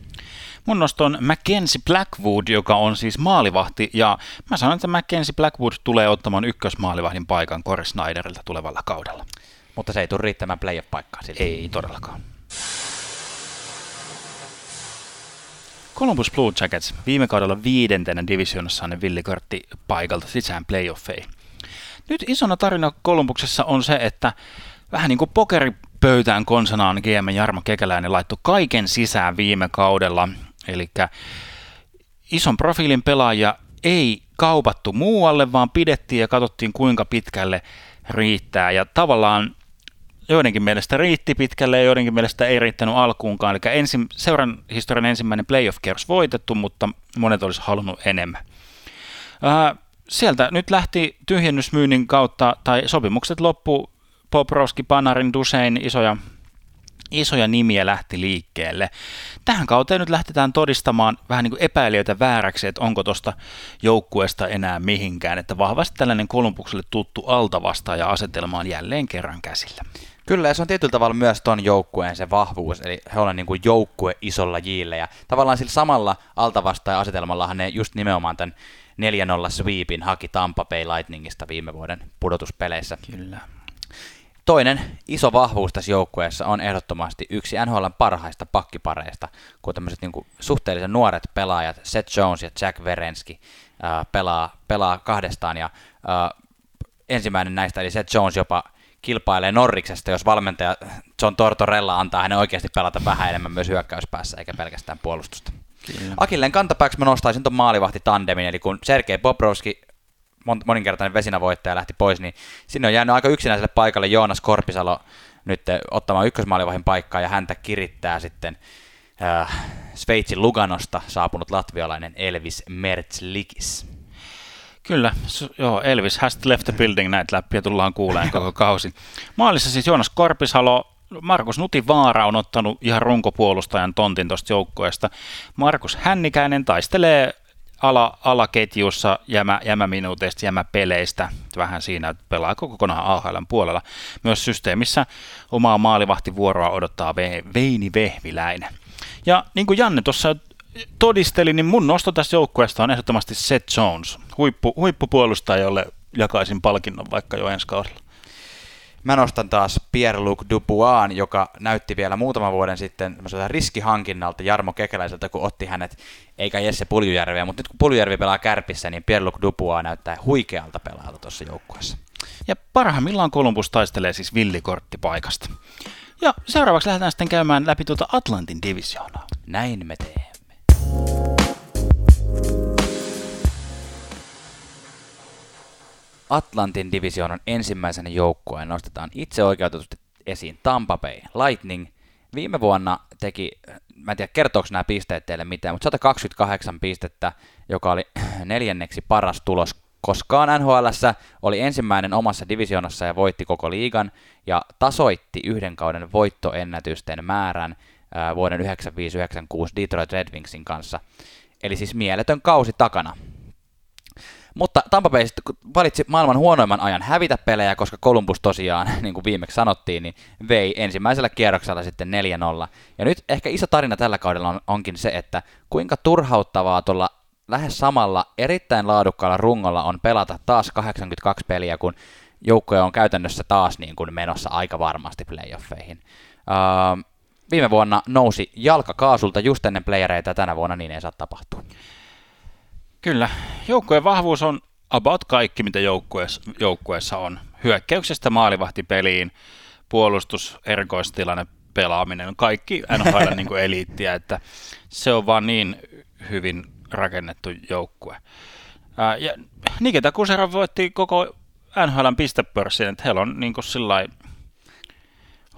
Mun nosto on Mackenzie Blackwood, joka on siis maalivahti, ja mä sanon, että Mackenzie Blackwood tulee ottamaan ykkösmaalivahdin paikan Cory Snyderilta tulevalla kaudella. Mutta se ei tule riittämään playoff-paikkaa sille. Ei todellakaan. Columbus Blue Jackets viime kaudella viidentenä divisioonassa ne villikortti paikalta sisään playoffeihin. Nyt isona tarina Kolumbuksessa on se, että vähän niin kuin pokeripöytään konsanaan GM Jarmo Kekäläinen laittoi kaiken sisään viime kaudella. Eli ison profiilin pelaaja ei kaupattu muualle, vaan pidettiin ja katsottiin kuinka pitkälle riittää. Ja tavallaan joidenkin mielestä riitti pitkälle ja joidenkin mielestä ei riittänyt alkuunkaan. Eli ensin, seuran historian ensimmäinen playoff-kierros voitettu, mutta monet olisi halunnut enemmän. Ää, sieltä nyt lähti tyhjennysmyynnin kautta, tai sopimukset loppu, Poprowski, Panarin, Dusein, isoja, isoja nimiä lähti liikkeelle. Tähän kauteen nyt lähtetään todistamaan vähän niin kuin epäilijöitä vääräksi, että onko tuosta joukkueesta enää mihinkään, että vahvasti tällainen Kolumbukselle tuttu altavastaaja asetelma on jälleen kerran käsillä. Kyllä, ja se on tietyllä tavalla myös ton joukkueen se vahvuus, eli he ovat niin kuin joukkue isolla jille, ja tavallaan sillä samalla altavastaaja asetelmallahan ne just nimenomaan tämän 4-0 sweepin haki Tampa Bay Lightningista viime vuoden pudotuspeleissä. Kyllä. Toinen iso vahvuus tässä joukkueessa on ehdottomasti yksi NHLn parhaista pakkipareista, kun tämmöiset niin kuin suhteellisen nuoret pelaajat, Seth Jones ja Jack Verenski, ää, pelaa, pelaa kahdestaan, ja Uh, ensimmäinen näistä, eli Seth Jones jopa kilpailee Norriksesta, jos valmentaja John Tortorella antaa hänen oikeasti pelata vähän enemmän myös hyökkäyspäässä, eikä pelkästään puolustusta. Kyllä. Akilleen kantapääksi mä nostaisin tuon maalivahti tandemin, eli kun Sergei Bobrovski, moninkertainen vesinavoittaja lähti pois, niin sinne on jäänyt aika yksinäiselle paikalle Joonas Korpisalo nyt ottamaan ykkösmaalivahin paikkaa, ja häntä kirittää sitten äh, Sveitsin Luganosta saapunut latvialainen Elvis Mertzlikis. Kyllä, joo, Elvis has left the building, näitä läppiä tullaan kuuleen koko kausi. Maalissa siis Joonas Korpishalo, Markus Nutivaara on ottanut ihan runkopuolustajan tontin tuosta joukkoesta. Markus Hännikäinen taistelee ala, alaketjussa jämä, jämäminuuteista, jämäpeleistä. Vähän siinä, että pelaa kokonaan AHL puolella. Myös systeemissä omaa maalivahtivuoroa odottaa Veini Vehviläinen. Ja niin kuin Janne tuossa todisteli, niin mun nosto tässä joukkueesta on ehdottomasti Seth Jones, huippu, huippupuolustaja, jolle jakaisin palkinnon vaikka jo ensi kaudella. Mä nostan taas Pierre-Luc Dupuaan, joka näytti vielä muutaman vuoden sitten riskihankinnalta Jarmo Kekäläiseltä, kun otti hänet, eikä Jesse Puljujärveä, mutta nyt kun Puljujärvi pelaa kärpissä, niin Pierre-Luc Dupua näyttää huikealta pelaajalta tuossa joukkueessa. Ja parhaimmillaan Columbus taistelee siis villikorttipaikasta. Ja seuraavaksi lähdetään sitten käymään läpi tuota Atlantin divisioonaa. Näin me teemme. Atlantin divisioonan ensimmäisenä joukkueen nostetaan itse oikeutetusti esiin Tampa Bay Lightning. Viime vuonna teki, mä en tiedä kertooko nämä pisteet teille mitään, mutta 128 pistettä, joka oli neljänneksi paras tulos koskaan NHL, oli ensimmäinen omassa divisioonassa ja voitti koko liigan ja tasoitti yhden kauden voittoennätysten määrän vuoden 1995-1996 Detroit Red Wingsin kanssa. Eli siis mieletön kausi takana. Mutta Tampa Bay valitsi maailman huonoimman ajan hävitä pelejä, koska Columbus tosiaan, niin kuin viimeksi sanottiin, niin vei ensimmäisellä kierroksella sitten 4-0. Ja nyt ehkä iso tarina tällä kaudella on, onkin se, että kuinka turhauttavaa tuolla lähes samalla erittäin laadukkaalla rungolla on pelata taas 82 peliä, kun joukkoja on käytännössä taas niin kuin menossa aika varmasti playoffeihin. Viime vuonna nousi jalkakaasulta just ennen playereita, tänä vuonna niin ei saa tapahtua. Kyllä, joukkueen vahvuus on about kaikki, mitä joukkueessa, joukkueessa on. Hyökkäyksestä maalivahtipeliin, puolustus, erikoistilanne, pelaaminen, kaikki NHL niin kuin eliittiä, että se on vaan niin hyvin rakennettu joukkue. Ää, ja Nikita Kuserov voitti koko NHLn pistepörssin, että heillä on niin kuin sillai,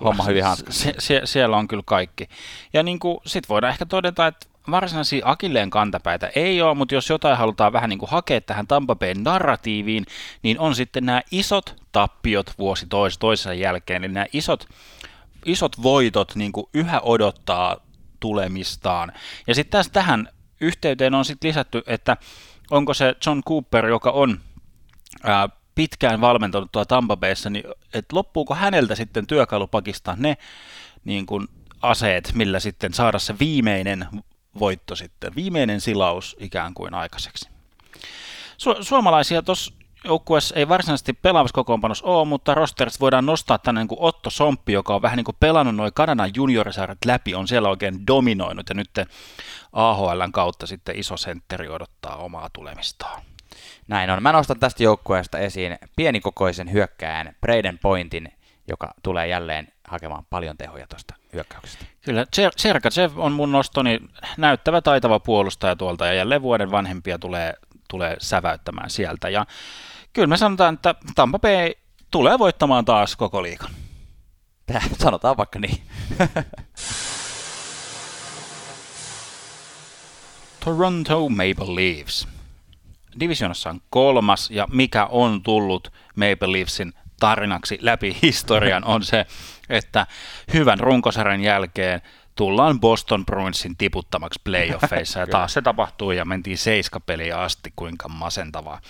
homma hyvin hanskassa. Sie, sie, siellä on kyllä kaikki. Ja niin kuin, sit voidaan ehkä todeta, että varsinaisia akilleen kantapäitä ei ole, mutta jos jotain halutaan vähän niin kuin hakea tähän Tampa Bayn narratiiviin, niin on sitten nämä isot tappiot vuosi tois, toisensa jälkeen, eli nämä isot, isot voitot niin kuin yhä odottaa tulemistaan. Ja sitten tässä tähän yhteyteen on sitten lisätty, että onko se John Cooper, joka on ää, pitkään valmentanut tuolla Tampa Bayssä, niin että loppuuko häneltä sitten työkalupakista ne niin kuin aseet, millä sitten saada se viimeinen voitto sitten, viimeinen silaus ikään kuin aikaiseksi. Su- suomalaisia tuossa joukkueessa ei varsinaisesti pelaavassa kokoonpanossa ole, mutta rosterissa voidaan nostaa tänne niin kuin Otto Somppi, joka on vähän niin kuin pelannut noin Kanadan juniorisarjat läpi, on siellä oikein dominoinut ja nyt AHLn kautta sitten iso sentteri odottaa omaa tulemistaan. Näin on. Mä nostan tästä joukkueesta esiin pienikokoisen hyökkääjän Braden Pointin, joka tulee jälleen hakemaan paljon tehoja tuosta hyökkäyksestä. Kyllä, Sergachev on mun nostoni näyttävä taitava puolustaja tuolta ja jälleen vuoden vanhempia tulee, tulee säväyttämään sieltä. Ja kyllä me sanotaan, että Tampa Bay tulee voittamaan taas koko liikan. Sanotaan vaikka niin. Toronto Maple Leafs. Divisionassa on kolmas ja mikä on tullut Maple Leafsin tarinaksi läpi historian on se, että hyvän runkosarjan jälkeen tullaan Boston Bruinsin tiputtamaksi playoffeissa ja taas se tapahtuu ja mentiin seiskapeliä asti, kuinka masentavaa.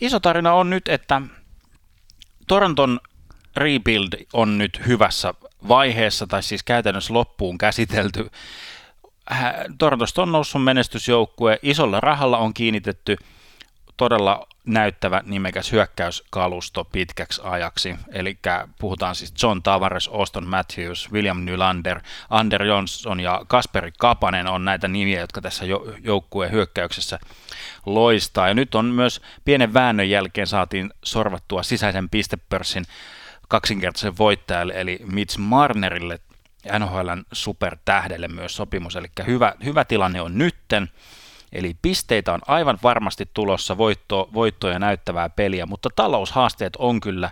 Iso tarina on nyt, että Toronton rebuild on nyt hyvässä vaiheessa, tai siis käytännössä loppuun käsitelty. Torontosta on noussut menestysjoukkue, isolla rahalla on kiinnitetty todella näyttävä nimekäs hyökkäyskalusto pitkäksi ajaksi. Eli puhutaan siis John Tavares, Austin Matthews, William Nylander, Ander Johnson ja Kasperi Kapanen on näitä nimiä, jotka tässä joukkueen hyökkäyksessä loistaa. Ja nyt on myös pienen väännön jälkeen saatiin sorvattua sisäisen pistepörssin kaksinkertaisen voittajalle, eli Mitch Marnerille, NHLn supertähdelle myös sopimus, eli hyvä, hyvä tilanne on nytten. Eli pisteitä on aivan varmasti tulossa voitto, voittoja näyttävää peliä, mutta taloushaasteet on kyllä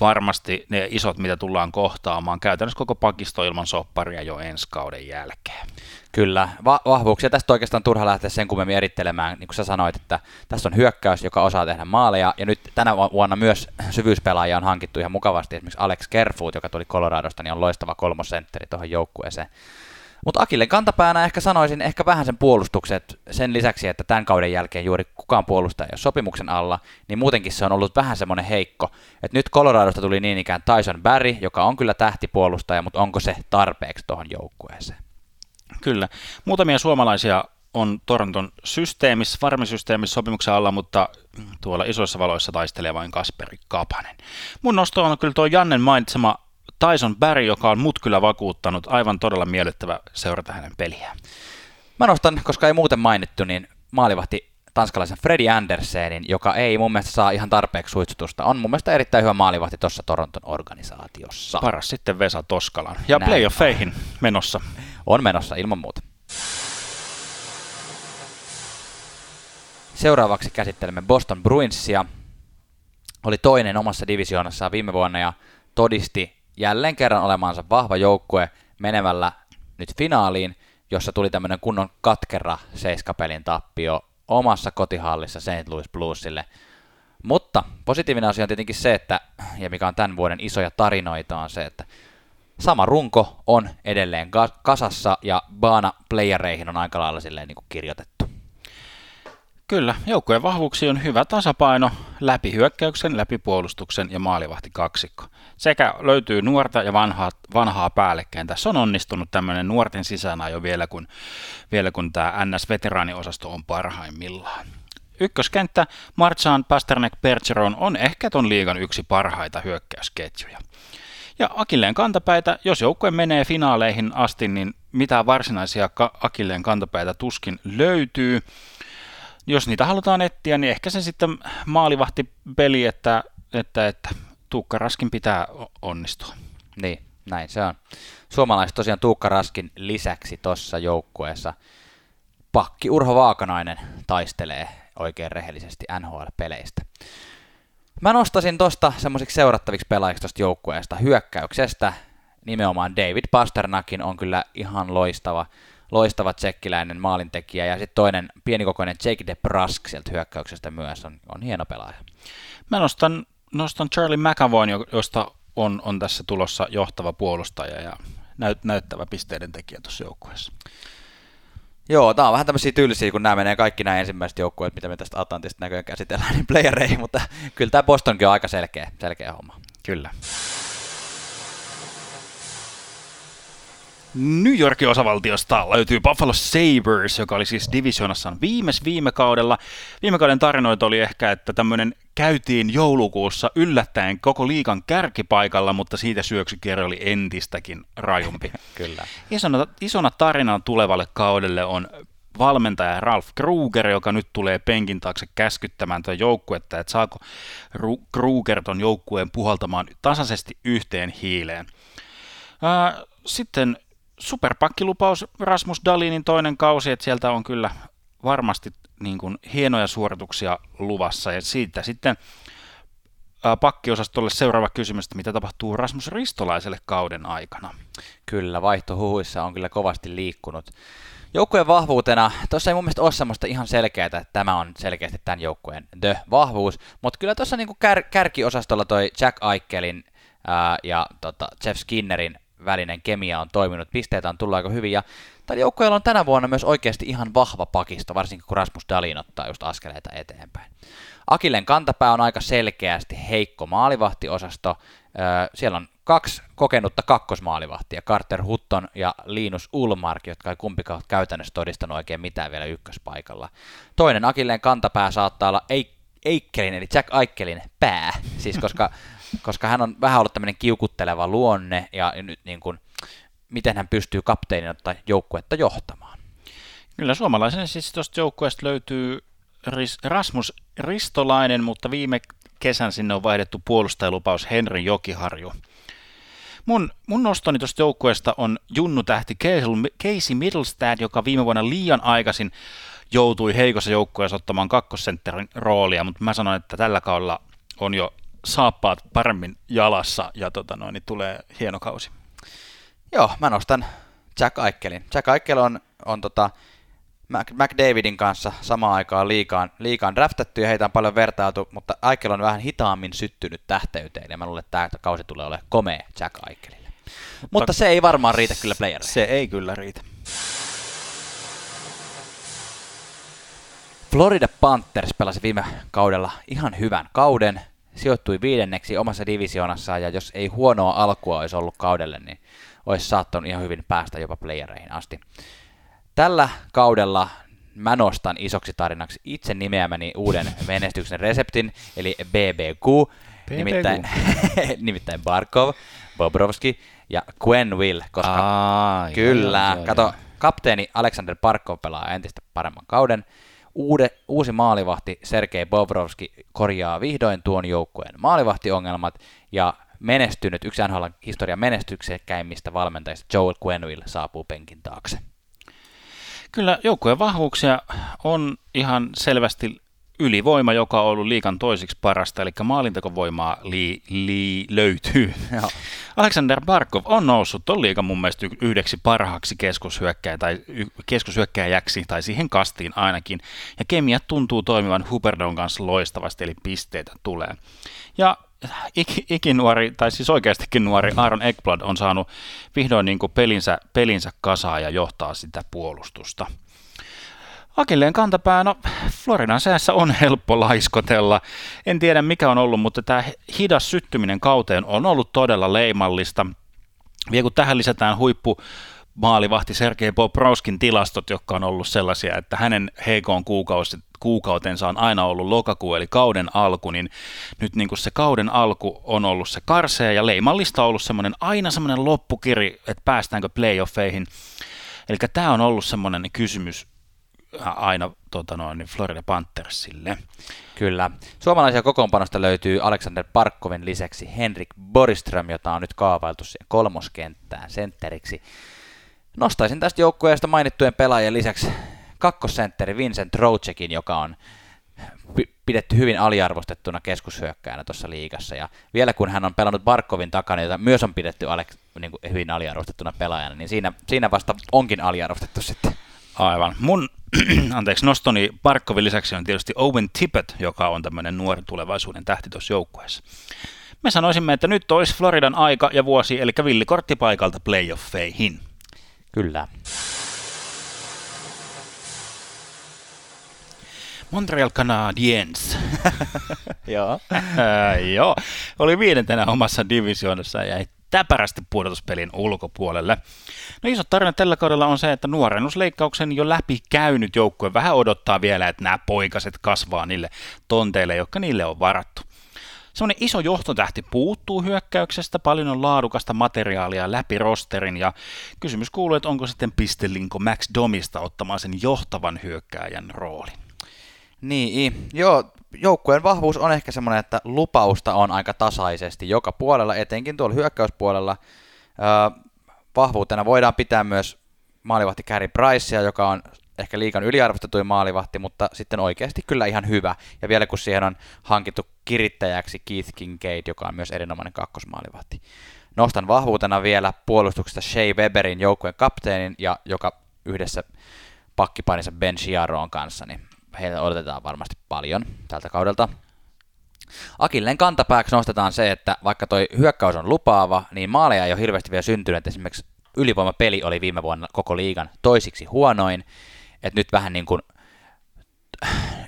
varmasti ne isot, mitä tullaan kohtaamaan. Käytännössä koko pakisto ilman sopparia jo ensi kauden jälkeen. Kyllä, Va- vahvuuksia tästä oikeastaan turha lähteä sen kummemmin erittelemään, niin kuin sä sanoit, että tässä on hyökkäys, joka osaa tehdä maaleja, ja nyt tänä vuonna myös syvyyspelaajia on hankittu ihan mukavasti, esimerkiksi Alex Kerfoot, joka tuli Coloradosta, niin on loistava kolmosentteri tuohon joukkueeseen. Mutta Akille kantapäänä ehkä sanoisin ehkä vähän sen puolustukset sen lisäksi, että tämän kauden jälkeen juuri kukaan puolustaja ei ole sopimuksen alla, niin muutenkin se on ollut vähän semmoinen heikko. Että nyt Coloradosta tuli niin ikään Tyson Barry, joka on kyllä tähtipuolustaja, mutta onko se tarpeeksi tuohon joukkueeseen? Kyllä. Muutamia suomalaisia on Toronton systeemissä, farmisysteemissä sopimuksen alla, mutta tuolla isoissa valoissa taistelee vain Kasperi Kapanen. Mun nosto on kyllä tuo Jannen mainitsema Tyson Barry, joka on mut kyllä vakuuttanut. Aivan todella miellyttävä seurata hänen peliään. Mä nostan, koska ei muuten mainittu, niin maalivahti tanskalaisen Freddy Andersenin, joka ei mun mielestä saa ihan tarpeeksi suitsutusta. On mun mielestä erittäin hyvä maalivahti tuossa Toronton organisaatiossa. Paras sitten Vesa Toskalan. Ja Näin playoffeihin menossa. On menossa, ilman muuta. Seuraavaksi käsittelemme Boston Bruinsia. Oli toinen omassa divisioonassaan viime vuonna ja todisti jälleen kerran olemansa vahva joukkue menevällä nyt finaaliin, jossa tuli tämmöinen kunnon katkera seiskapelin tappio omassa kotihallissa St. Louis Bluesille. Mutta positiivinen asia on tietenkin se, että, ja mikä on tämän vuoden isoja tarinoita, on se, että sama runko on edelleen kasassa ja baana playereihin on aika lailla silleen niin kuin kirjoitettu. Kyllä, joukkueen vahvuuksi on hyvä tasapaino läpi hyökkäyksen, läpi puolustuksen ja maalivahti kaksikko. Sekä löytyy nuorta ja vanhaa, vanhaa päällekkäin. Tässä on onnistunut tämmöinen nuorten jo vielä, kun, vielä kun tämä NS-veteraaniosasto on parhaimmillaan. Ykköskenttä Marchand, Pasternak, Bergeron on ehkä ton liigan yksi parhaita hyökkäysketjuja. Ja Akilleen kantapäitä, jos joukkue menee finaaleihin asti, niin mitään varsinaisia Akilleen kantapäitä tuskin löytyy jos niitä halutaan etsiä, niin ehkä se sitten maalivahti peli, että, että, että Tuukka Raskin pitää onnistua. Niin, näin se on. Suomalaiset tosiaan Tuukka Raskin lisäksi tuossa joukkueessa pakki Urho Vaakanainen taistelee oikein rehellisesti NHL-peleistä. Mä nostasin tosta semmoisiksi seurattaviksi pelaajiksi tosta joukkueesta hyökkäyksestä. Nimenomaan David Pasternakin on kyllä ihan loistava loistava tsekkiläinen maalintekijä ja sitten toinen pienikokoinen Jake DeBrusk sieltä hyökkäyksestä myös on, on hieno pelaaja. Mä nostan, nostan Charlie McAvoyn, josta on, on tässä tulossa johtava puolustaja ja näyt, näyttävä pisteiden tekijä tuossa joukkueessa. Joo, tämä on vähän tämmöisiä tyylisiä, kun nämä menee kaikki nämä ensimmäiset joukkueet, mitä me tästä Atlantista näköjään käsitellään, niin playereihin, mutta kyllä tämä Bostonkin on aika selkeä, selkeä homma. Kyllä. New Yorkin osavaltiosta löytyy Buffalo Sabres, joka oli siis divisionassaan viimes viime kaudella. Viime kauden tarinoita oli ehkä, että tämmöinen käytiin joulukuussa yllättäen koko liikan kärkipaikalla, mutta siitä syöksykierre oli entistäkin rajumpi. Kyllä. Isona, isona tarinana tulevalle kaudelle on valmentaja Ralph Kruger, joka nyt tulee penkin taakse käskyttämään tuota joukkuetta, että saako Kruger ton joukkueen puhaltamaan tasaisesti yhteen hiileen. Sitten superpakkilupaus Rasmus Dalinin toinen kausi, että sieltä on kyllä varmasti niin kuin hienoja suorituksia luvassa. Ja siitä sitten pakkiosastolle seuraava kysymys, että mitä tapahtuu Rasmus Ristolaiselle kauden aikana? Kyllä, vaihtohuhuissa on kyllä kovasti liikkunut. Joukkueen vahvuutena, tuossa ei mun mielestä ole semmoista ihan selkeää, että tämä on selkeästi tämän joukkueen the-vahvuus, mutta kyllä tuossa niinku kär, kärkiosastolla toi Jack Aikelin ää, ja tota Jeff Skinnerin välinen kemia on toiminut, pisteitä on tullut aika hyvin, ja tällä joukkueella on tänä vuonna myös oikeasti ihan vahva pakisto, varsinkin kun Rasmus Dalin ottaa just askeleita eteenpäin. Akilen kantapää on aika selkeästi heikko maalivahtiosasto, siellä on kaksi kokenutta kakkosmaalivahtia, Carter Hutton ja Linus Ulmark, jotka ei kumpikaan käytännössä todistanut oikein mitään vielä ykköspaikalla. Toinen Akilleen kantapää saattaa olla Eikkelin, eli Jack Aikkelin pää, siis koska, koska hän on vähän ollut tämmöinen kiukutteleva luonne, ja nyt niin kuin, miten hän pystyy kapteenin ottaa joukkuetta johtamaan. Kyllä suomalaisen siis tuosta joukkueesta löytyy Rasmus Ristolainen, mutta viime kesän sinne on vaihdettu puolustajalupaus Henri Jokiharju. Mun, mun nostoni tuosta joukkueesta on Junnu tähti Casey Middlestad, joka viime vuonna liian aikaisin joutui heikossa joukkueessa ottamaan kakkosentterin roolia, mutta mä sanoin, että tällä kaudella on jo saappaat paremmin jalassa ja tota noin, niin tulee hieno kausi. Joo, mä nostan Jack Aikkelin. Jack Aikkel on, on tota, McDavidin kanssa samaan aikaan liikaan, liikaan draftattu ja heitä on paljon vertailtu, mutta Aikel on vähän hitaammin syttynyt tähteyteen ja mä luulen, että tämä kausi tulee olemaan komea Jack Aikelille. Mutta, mutta se ei varmaan riitä kyllä playerille. Se ei kyllä riitä. Florida Panthers pelasi viime kaudella ihan hyvän kauden, sijoittui viidenneksi omassa divisionassaan ja jos ei huonoa alkua olisi ollut kaudelle, niin olisi saattanut ihan hyvin päästä jopa playereihin asti. Tällä kaudella mä nostan isoksi tarinaksi itse nimeämäni uuden menestyksen reseptin, eli BBQ, BBQ. Nimittäin, nimittäin Barkov, Bobrovski ja Gwen Will, koska Aa, kyllä, joo, joo, kato, joo. kapteeni Alexander Barkov pelaa entistä paremman kauden, Uude, uusi maalivahti Sergei Bobrovski korjaa vihdoin tuon joukkueen maalivahtiongelmat ja menestynyt, yksi NHL historian menestyksekkäimmistä valmentajista Joel Quenville saapuu penkin taakse. Kyllä joukkueen vahvuuksia on ihan selvästi ylivoima, joka on ollut liikan toisiksi parasta, eli maalintekovoimaa li, li, löytyy. Joo. Alexander Barkov on noussut tuon liikan mun mielestä yhdeksi parhaaksi keskushyökkäjä, tai keskushyökkäjäksi, tai siihen kastiin ainakin. Ja kemia tuntuu toimivan Huberdon kanssa loistavasti, eli pisteitä tulee. Ja ik, ikinuori, tai siis oikeastikin nuori Aaron Ekblad on saanut vihdoin niin kuin pelinsä, pelinsä kasaa ja johtaa sitä puolustusta. Akilleen kantapää, no Floridan säässä on helppo laiskotella. En tiedä mikä on ollut, mutta tämä hidas syttyminen kauteen on ollut todella leimallista. Vielä kun tähän lisätään huippu maalivahti Sergei Bobrovskin tilastot, jotka on ollut sellaisia, että hänen heikoon kuukautensa on aina ollut lokakuu, eli kauden alku, niin nyt niin kuin se kauden alku on ollut se karsea ja leimallista on ollut semmoinen aina semmoinen loppukiri, että päästäänkö playoffeihin. Eli tämä on ollut semmoinen kysymys aina tota noin, niin Florida Panthersille. Kyllä. Suomalaisia kokoonpanosta löytyy Alexander Parkkovin lisäksi Henrik Boriström, jota on nyt kaavailtu siihen kolmoskenttään sentteriksi. Nostaisin tästä joukkueesta mainittujen pelaajien lisäksi kakkosentteri Vincent Rochekin, joka on pidetty hyvin aliarvostettuna keskushyökkäänä tuossa liigassa. Ja vielä kun hän on pelannut Barkovin takana, jota myös on pidetty Alex, niin kuin hyvin aliarvostettuna pelaajana, niin siinä, siinä vasta onkin aliarvostettu sitten. Aivan. Mun anteeksi, nostoni Barkovin lisäksi on tietysti Owen Tippett, joka on tämmöinen nuori tulevaisuuden tähti tuossa joukkueessa. Me sanoisimme, että nyt olisi Floridan aika ja vuosi, eli villikortti paikalta playoffeihin. Kyllä. Montreal Canadiens. joo. joo. Oli viidentenä omassa divisioonassa ja jäi täpärästi pudotuspelin ulkopuolelle. No iso tarina tällä kaudella on se, että nuorennusleikkauksen jo läpi käynyt joukkue vähän odottaa vielä, että nämä poikaset kasvaa niille tonteille, jotka niille on varattu. Semmoinen iso johtotähti puuttuu hyökkäyksestä, paljon on laadukasta materiaalia läpi rosterin ja kysymys kuuluu, että onko sitten pistelinko Max Domista ottamaan sen johtavan hyökkääjän roolin. Niin, joo, joukkueen vahvuus on ehkä semmoinen, että lupausta on aika tasaisesti joka puolella, etenkin tuolla hyökkäyspuolella. Vahvuutena voidaan pitää myös maalivahti Carey Pricea, joka on ehkä liikan yliarvostetuin maalivahti, mutta sitten oikeasti kyllä ihan hyvä. Ja vielä kun siihen on hankittu kirittäjäksi Keith Kincaid, joka on myös erinomainen kakkosmaalivahti. Nostan vahvuutena vielä puolustuksesta Shea Weberin joukkueen kapteenin, ja joka yhdessä pakkipainissa Ben Chiaron kanssa, niin heiltä odotetaan varmasti paljon tältä kaudelta. Akilleen kantapääksi nostetaan se, että vaikka toi hyökkäys on lupaava, niin maaleja ei ole hirveästi vielä syntynyt. Esimerkiksi ylivoimapeli oli viime vuonna koko liigan toisiksi huonoin. Että nyt vähän niin kuin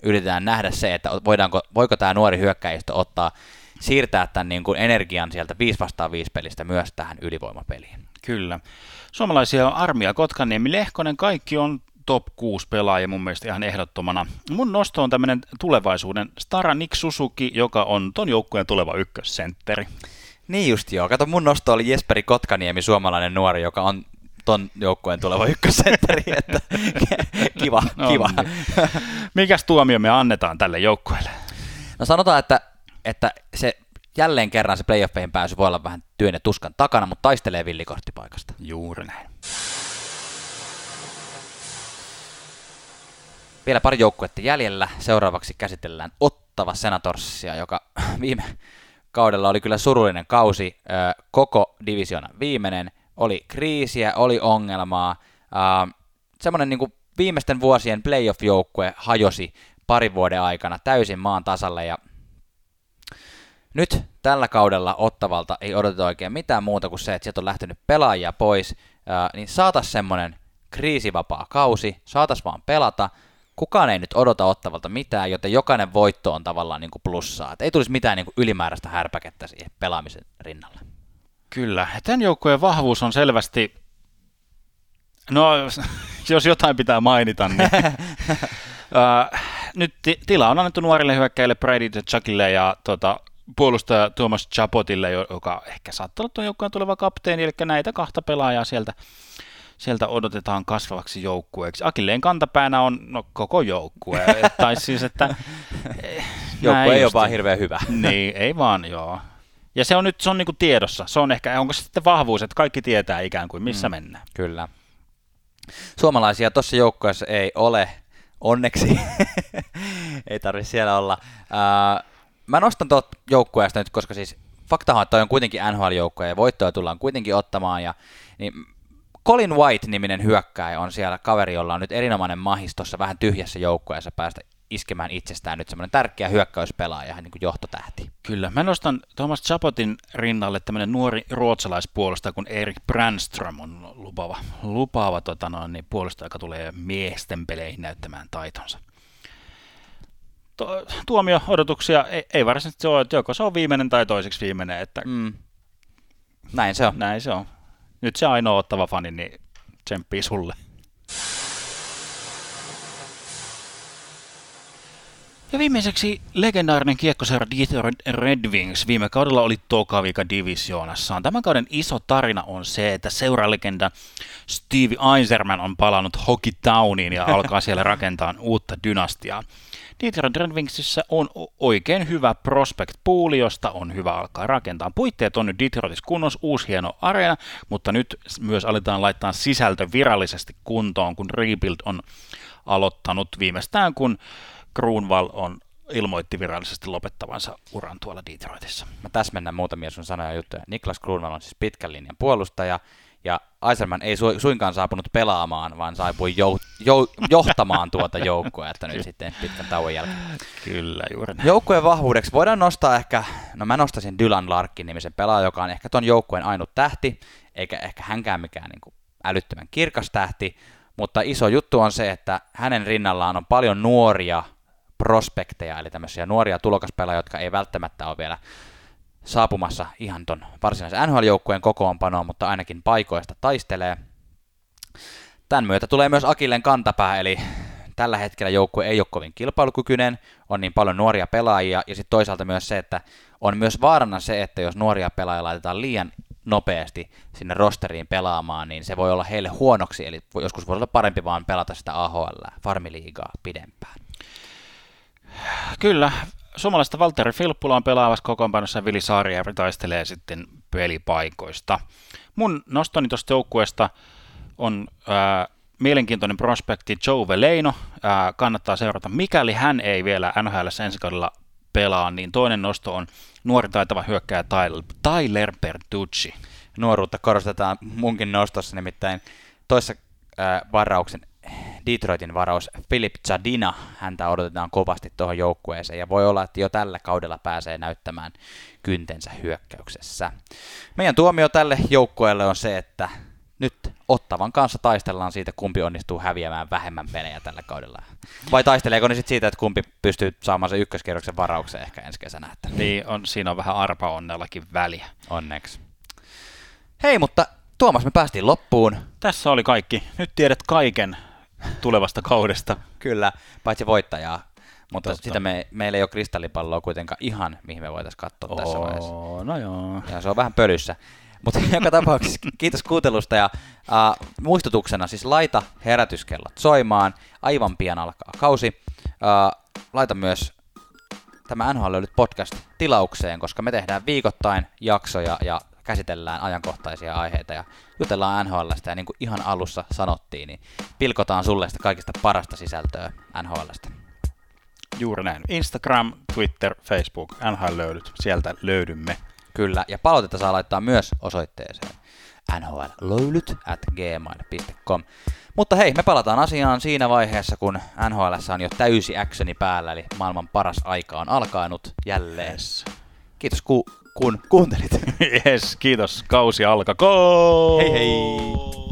yritetään nähdä se, että voidaanko, voiko tämä nuori hyökkäjistö ottaa siirtää tämän niin kuin energian sieltä 5 vastaan 5 pelistä myös tähän ylivoimapeliin. Kyllä. Suomalaisia on Armia, Kotkaniemi, Lehkonen, kaikki on top 6 pelaaja mun mielestä ihan ehdottomana. Mun nosto on tämmöinen tulevaisuuden Stara Nick Suzuki, joka on ton joukkueen tuleva ykkössentteri. Niin just joo. Kato, mun nosto oli Jesperi Kotkaniemi, suomalainen nuori, joka on ton joukkueen tuleva ykkössentteri, että kiva, no, kiva. Niin. Mikäs tuomio me annetaan tälle joukkueelle? No sanotaan, että, että se jälleen kerran se playoffeihin pääsy voi olla vähän työn ja tuskan takana, mutta taistelee villikorttipaikasta. Juuri näin. Vielä pari joukkuetta jäljellä. Seuraavaksi käsitellään Ottava Senatorsia, joka viime kaudella oli kyllä surullinen kausi. Koko divisiona viimeinen. Oli kriisiä, oli ongelmaa. Semmoinen niin viimeisten vuosien playoff-joukkue hajosi parin vuoden aikana täysin maan tasalle ja nyt tällä kaudella Ottavalta ei odoteta oikein mitään muuta kuin se, että sieltä on lähtenyt pelaajia pois, niin saatas semmoinen kriisivapaa kausi, saatas vaan pelata, kukaan ei nyt odota ottavalta mitään, joten jokainen voitto on tavallaan niin kuin plussaa. Et ei tulisi mitään niin kuin ylimääräistä härpäkettä siihen pelaamisen rinnalle. Kyllä. Tämän joukkueen vahvuus on selvästi, no jos jotain pitää mainita, niin uh, nyt tila on annettu nuorille hyökkäille Brady Chuckille ja tota, puolustaja Tuomas Chapotille, joka ehkä saattaa olla tuon joukkueen tuleva kapteeni, eli näitä kahta pelaajaa sieltä sieltä odotetaan kasvavaksi joukkueeksi. Akilleen kantapäänä on no, koko joukkue. tai siis, että... Eh, joukkue ei ole vaan hirveän hyvä. niin, ei vaan, joo. Ja se on nyt se on niinku tiedossa. Se on ehkä, onko se sitten vahvuus, että kaikki tietää ikään kuin, missä mm, mennään. Kyllä. Suomalaisia tuossa joukkueessa ei ole, onneksi. ei tarvitse siellä olla. Uh, mä nostan tuot joukkueesta nyt, koska siis faktahan, että toi on kuitenkin NHL-joukkue ja voittoja tullaan kuitenkin ottamaan. Ja, niin Colin White-niminen hyökkääjä on siellä kaveri, jolla on nyt erinomainen mahis tuossa vähän tyhjässä joukkueessa päästä iskemään itsestään nyt semmoinen tärkeä hyökkäyspelaaja, niin kuin johtotähti. Kyllä. Mä nostan Thomas Chapotin rinnalle tämmöinen nuori ruotsalaispuolustaja, kun Erik Brandström on lupaava, lupaava tota noin, niin puolustaja, joka tulee miesten peleihin näyttämään taitonsa. tuomio odotuksia ei, ei varsinaisesti se ole, että joko se on viimeinen tai toiseksi viimeinen. Että mm. Näin se on. Näin se on nyt se ainoa ottava fani, niin tsemppii sulle. Ja viimeiseksi legendaarinen kiekkoseura Detroit Red Wings viime kaudella oli toka divisioonassaan. Tämän kauden iso tarina on se, että seuralegenda Steve Eiserman on palannut Hockey Towniin ja alkaa siellä rakentaa uutta dynastiaa. Detroit Red Wingsissä on oikein hyvä prospect pool, josta on hyvä alkaa rakentaa. Puitteet on nyt Detroitissa kunnossa, uusi hieno areena, mutta nyt myös aletaan laittaa sisältö virallisesti kuntoon, kun Rebuild on aloittanut viimeistään, kun Kruunval on ilmoitti virallisesti lopettavansa uran tuolla Detroitissa. Mä täsmennän muutamia sun sanoja juttuja. Niklas Kruunval on siis pitkän linjan puolustaja, ja Eiserman ei su- suinkaan saapunut pelaamaan, vaan saapui jou- jou- johtamaan tuota joukkoa, että nyt sitten pitkän tauon jälkeen. Kyllä, juuri näin. Joukkueen vahvuudeksi voidaan nostaa ehkä, no mä nostasin Dylan Larkin nimisen pelaaja, joka on ehkä ton joukkueen ainut tähti, eikä ehkä hänkään mikään niin kuin älyttömän kirkas tähti, mutta iso juttu on se, että hänen rinnallaan on paljon nuoria prospekteja, eli tämmöisiä nuoria tulokaspelaajia, jotka ei välttämättä ole vielä saapumassa ihan ton varsinaisen NHL-joukkueen kokoonpanoon, mutta ainakin paikoista taistelee. Tämän myötä tulee myös Akillen kantapää, eli tällä hetkellä joukkue ei ole kovin kilpailukykyinen, on niin paljon nuoria pelaajia, ja sitten toisaalta myös se, että on myös vaarana se, että jos nuoria pelaajia laitetaan liian nopeasti sinne rosteriin pelaamaan, niin se voi olla heille huonoksi, eli joskus voi olla parempi vaan pelata sitä AHL, farmiliigaa pidempään. Kyllä, suomalaista Valtteri Filppula on pelaavassa kokoonpanossa Vili Saarijärvi taistelee sitten pelipaikoista. Mun nostoni tuosta joukkueesta on ää, mielenkiintoinen prospekti Joe Veleino. Ää, kannattaa seurata. Mikäli hän ei vielä NHL ensi kaudella pelaa, niin toinen nosto on nuori taitava hyökkääjä Tyler, Bertucci. Nuoruutta korostetaan munkin nostossa, nimittäin toissa ää, varauksen Detroitin varaus Philip Zadina, häntä odotetaan kovasti tuohon joukkueeseen ja voi olla, että jo tällä kaudella pääsee näyttämään kyntensä hyökkäyksessä. Meidän tuomio tälle joukkueelle on se, että nyt Ottavan kanssa taistellaan siitä, kumpi onnistuu häviämään vähemmän pelejä tällä kaudella. Vai taisteleeko ne sitten siitä, että kumpi pystyy saamaan se ykköskierroksen varauksen ehkä ensi kesänä? Että Niin, on, siinä on vähän arpaonnellakin väliä. onneksi. Hei, mutta Tuomas, me päästiin loppuun. Tässä oli kaikki. Nyt tiedät kaiken tulevasta kaudesta. Kyllä, paitsi voittajaa. Mutta Totta. sitä me, meillä ei ole kristallipalloa kuitenkaan ihan, mihin me voitaisiin katsoa tässä vaiheessa. Oo, no joo. Ja se on vähän pölyssä. Mutta joka tapauksessa kiitos kuuntelusta ja äh, muistutuksena siis laita herätyskellot soimaan. Aivan pian alkaa kausi. Äh, laita myös tämä NHL podcast tilaukseen, koska me tehdään viikoittain jaksoja ja käsitellään ajankohtaisia aiheita ja jutellaan NHLstä ja niin kuin ihan alussa sanottiin, niin pilkotaan sulle sitä kaikista parasta sisältöä NHLstä. Juuri näin. Instagram, Twitter, Facebook, NHL löydyt. Sieltä löydymme. Kyllä, ja palautetta saa laittaa myös osoitteeseen nhlöylyt at gmail.com. Mutta hei, me palataan asiaan siinä vaiheessa, kun NHL on jo täysi actioni päällä, eli maailman paras aika on alkanut jälleen. Kiitos ku- kun kuuntelit. yes, kiitos. Kausi alkakoon! Hei hei!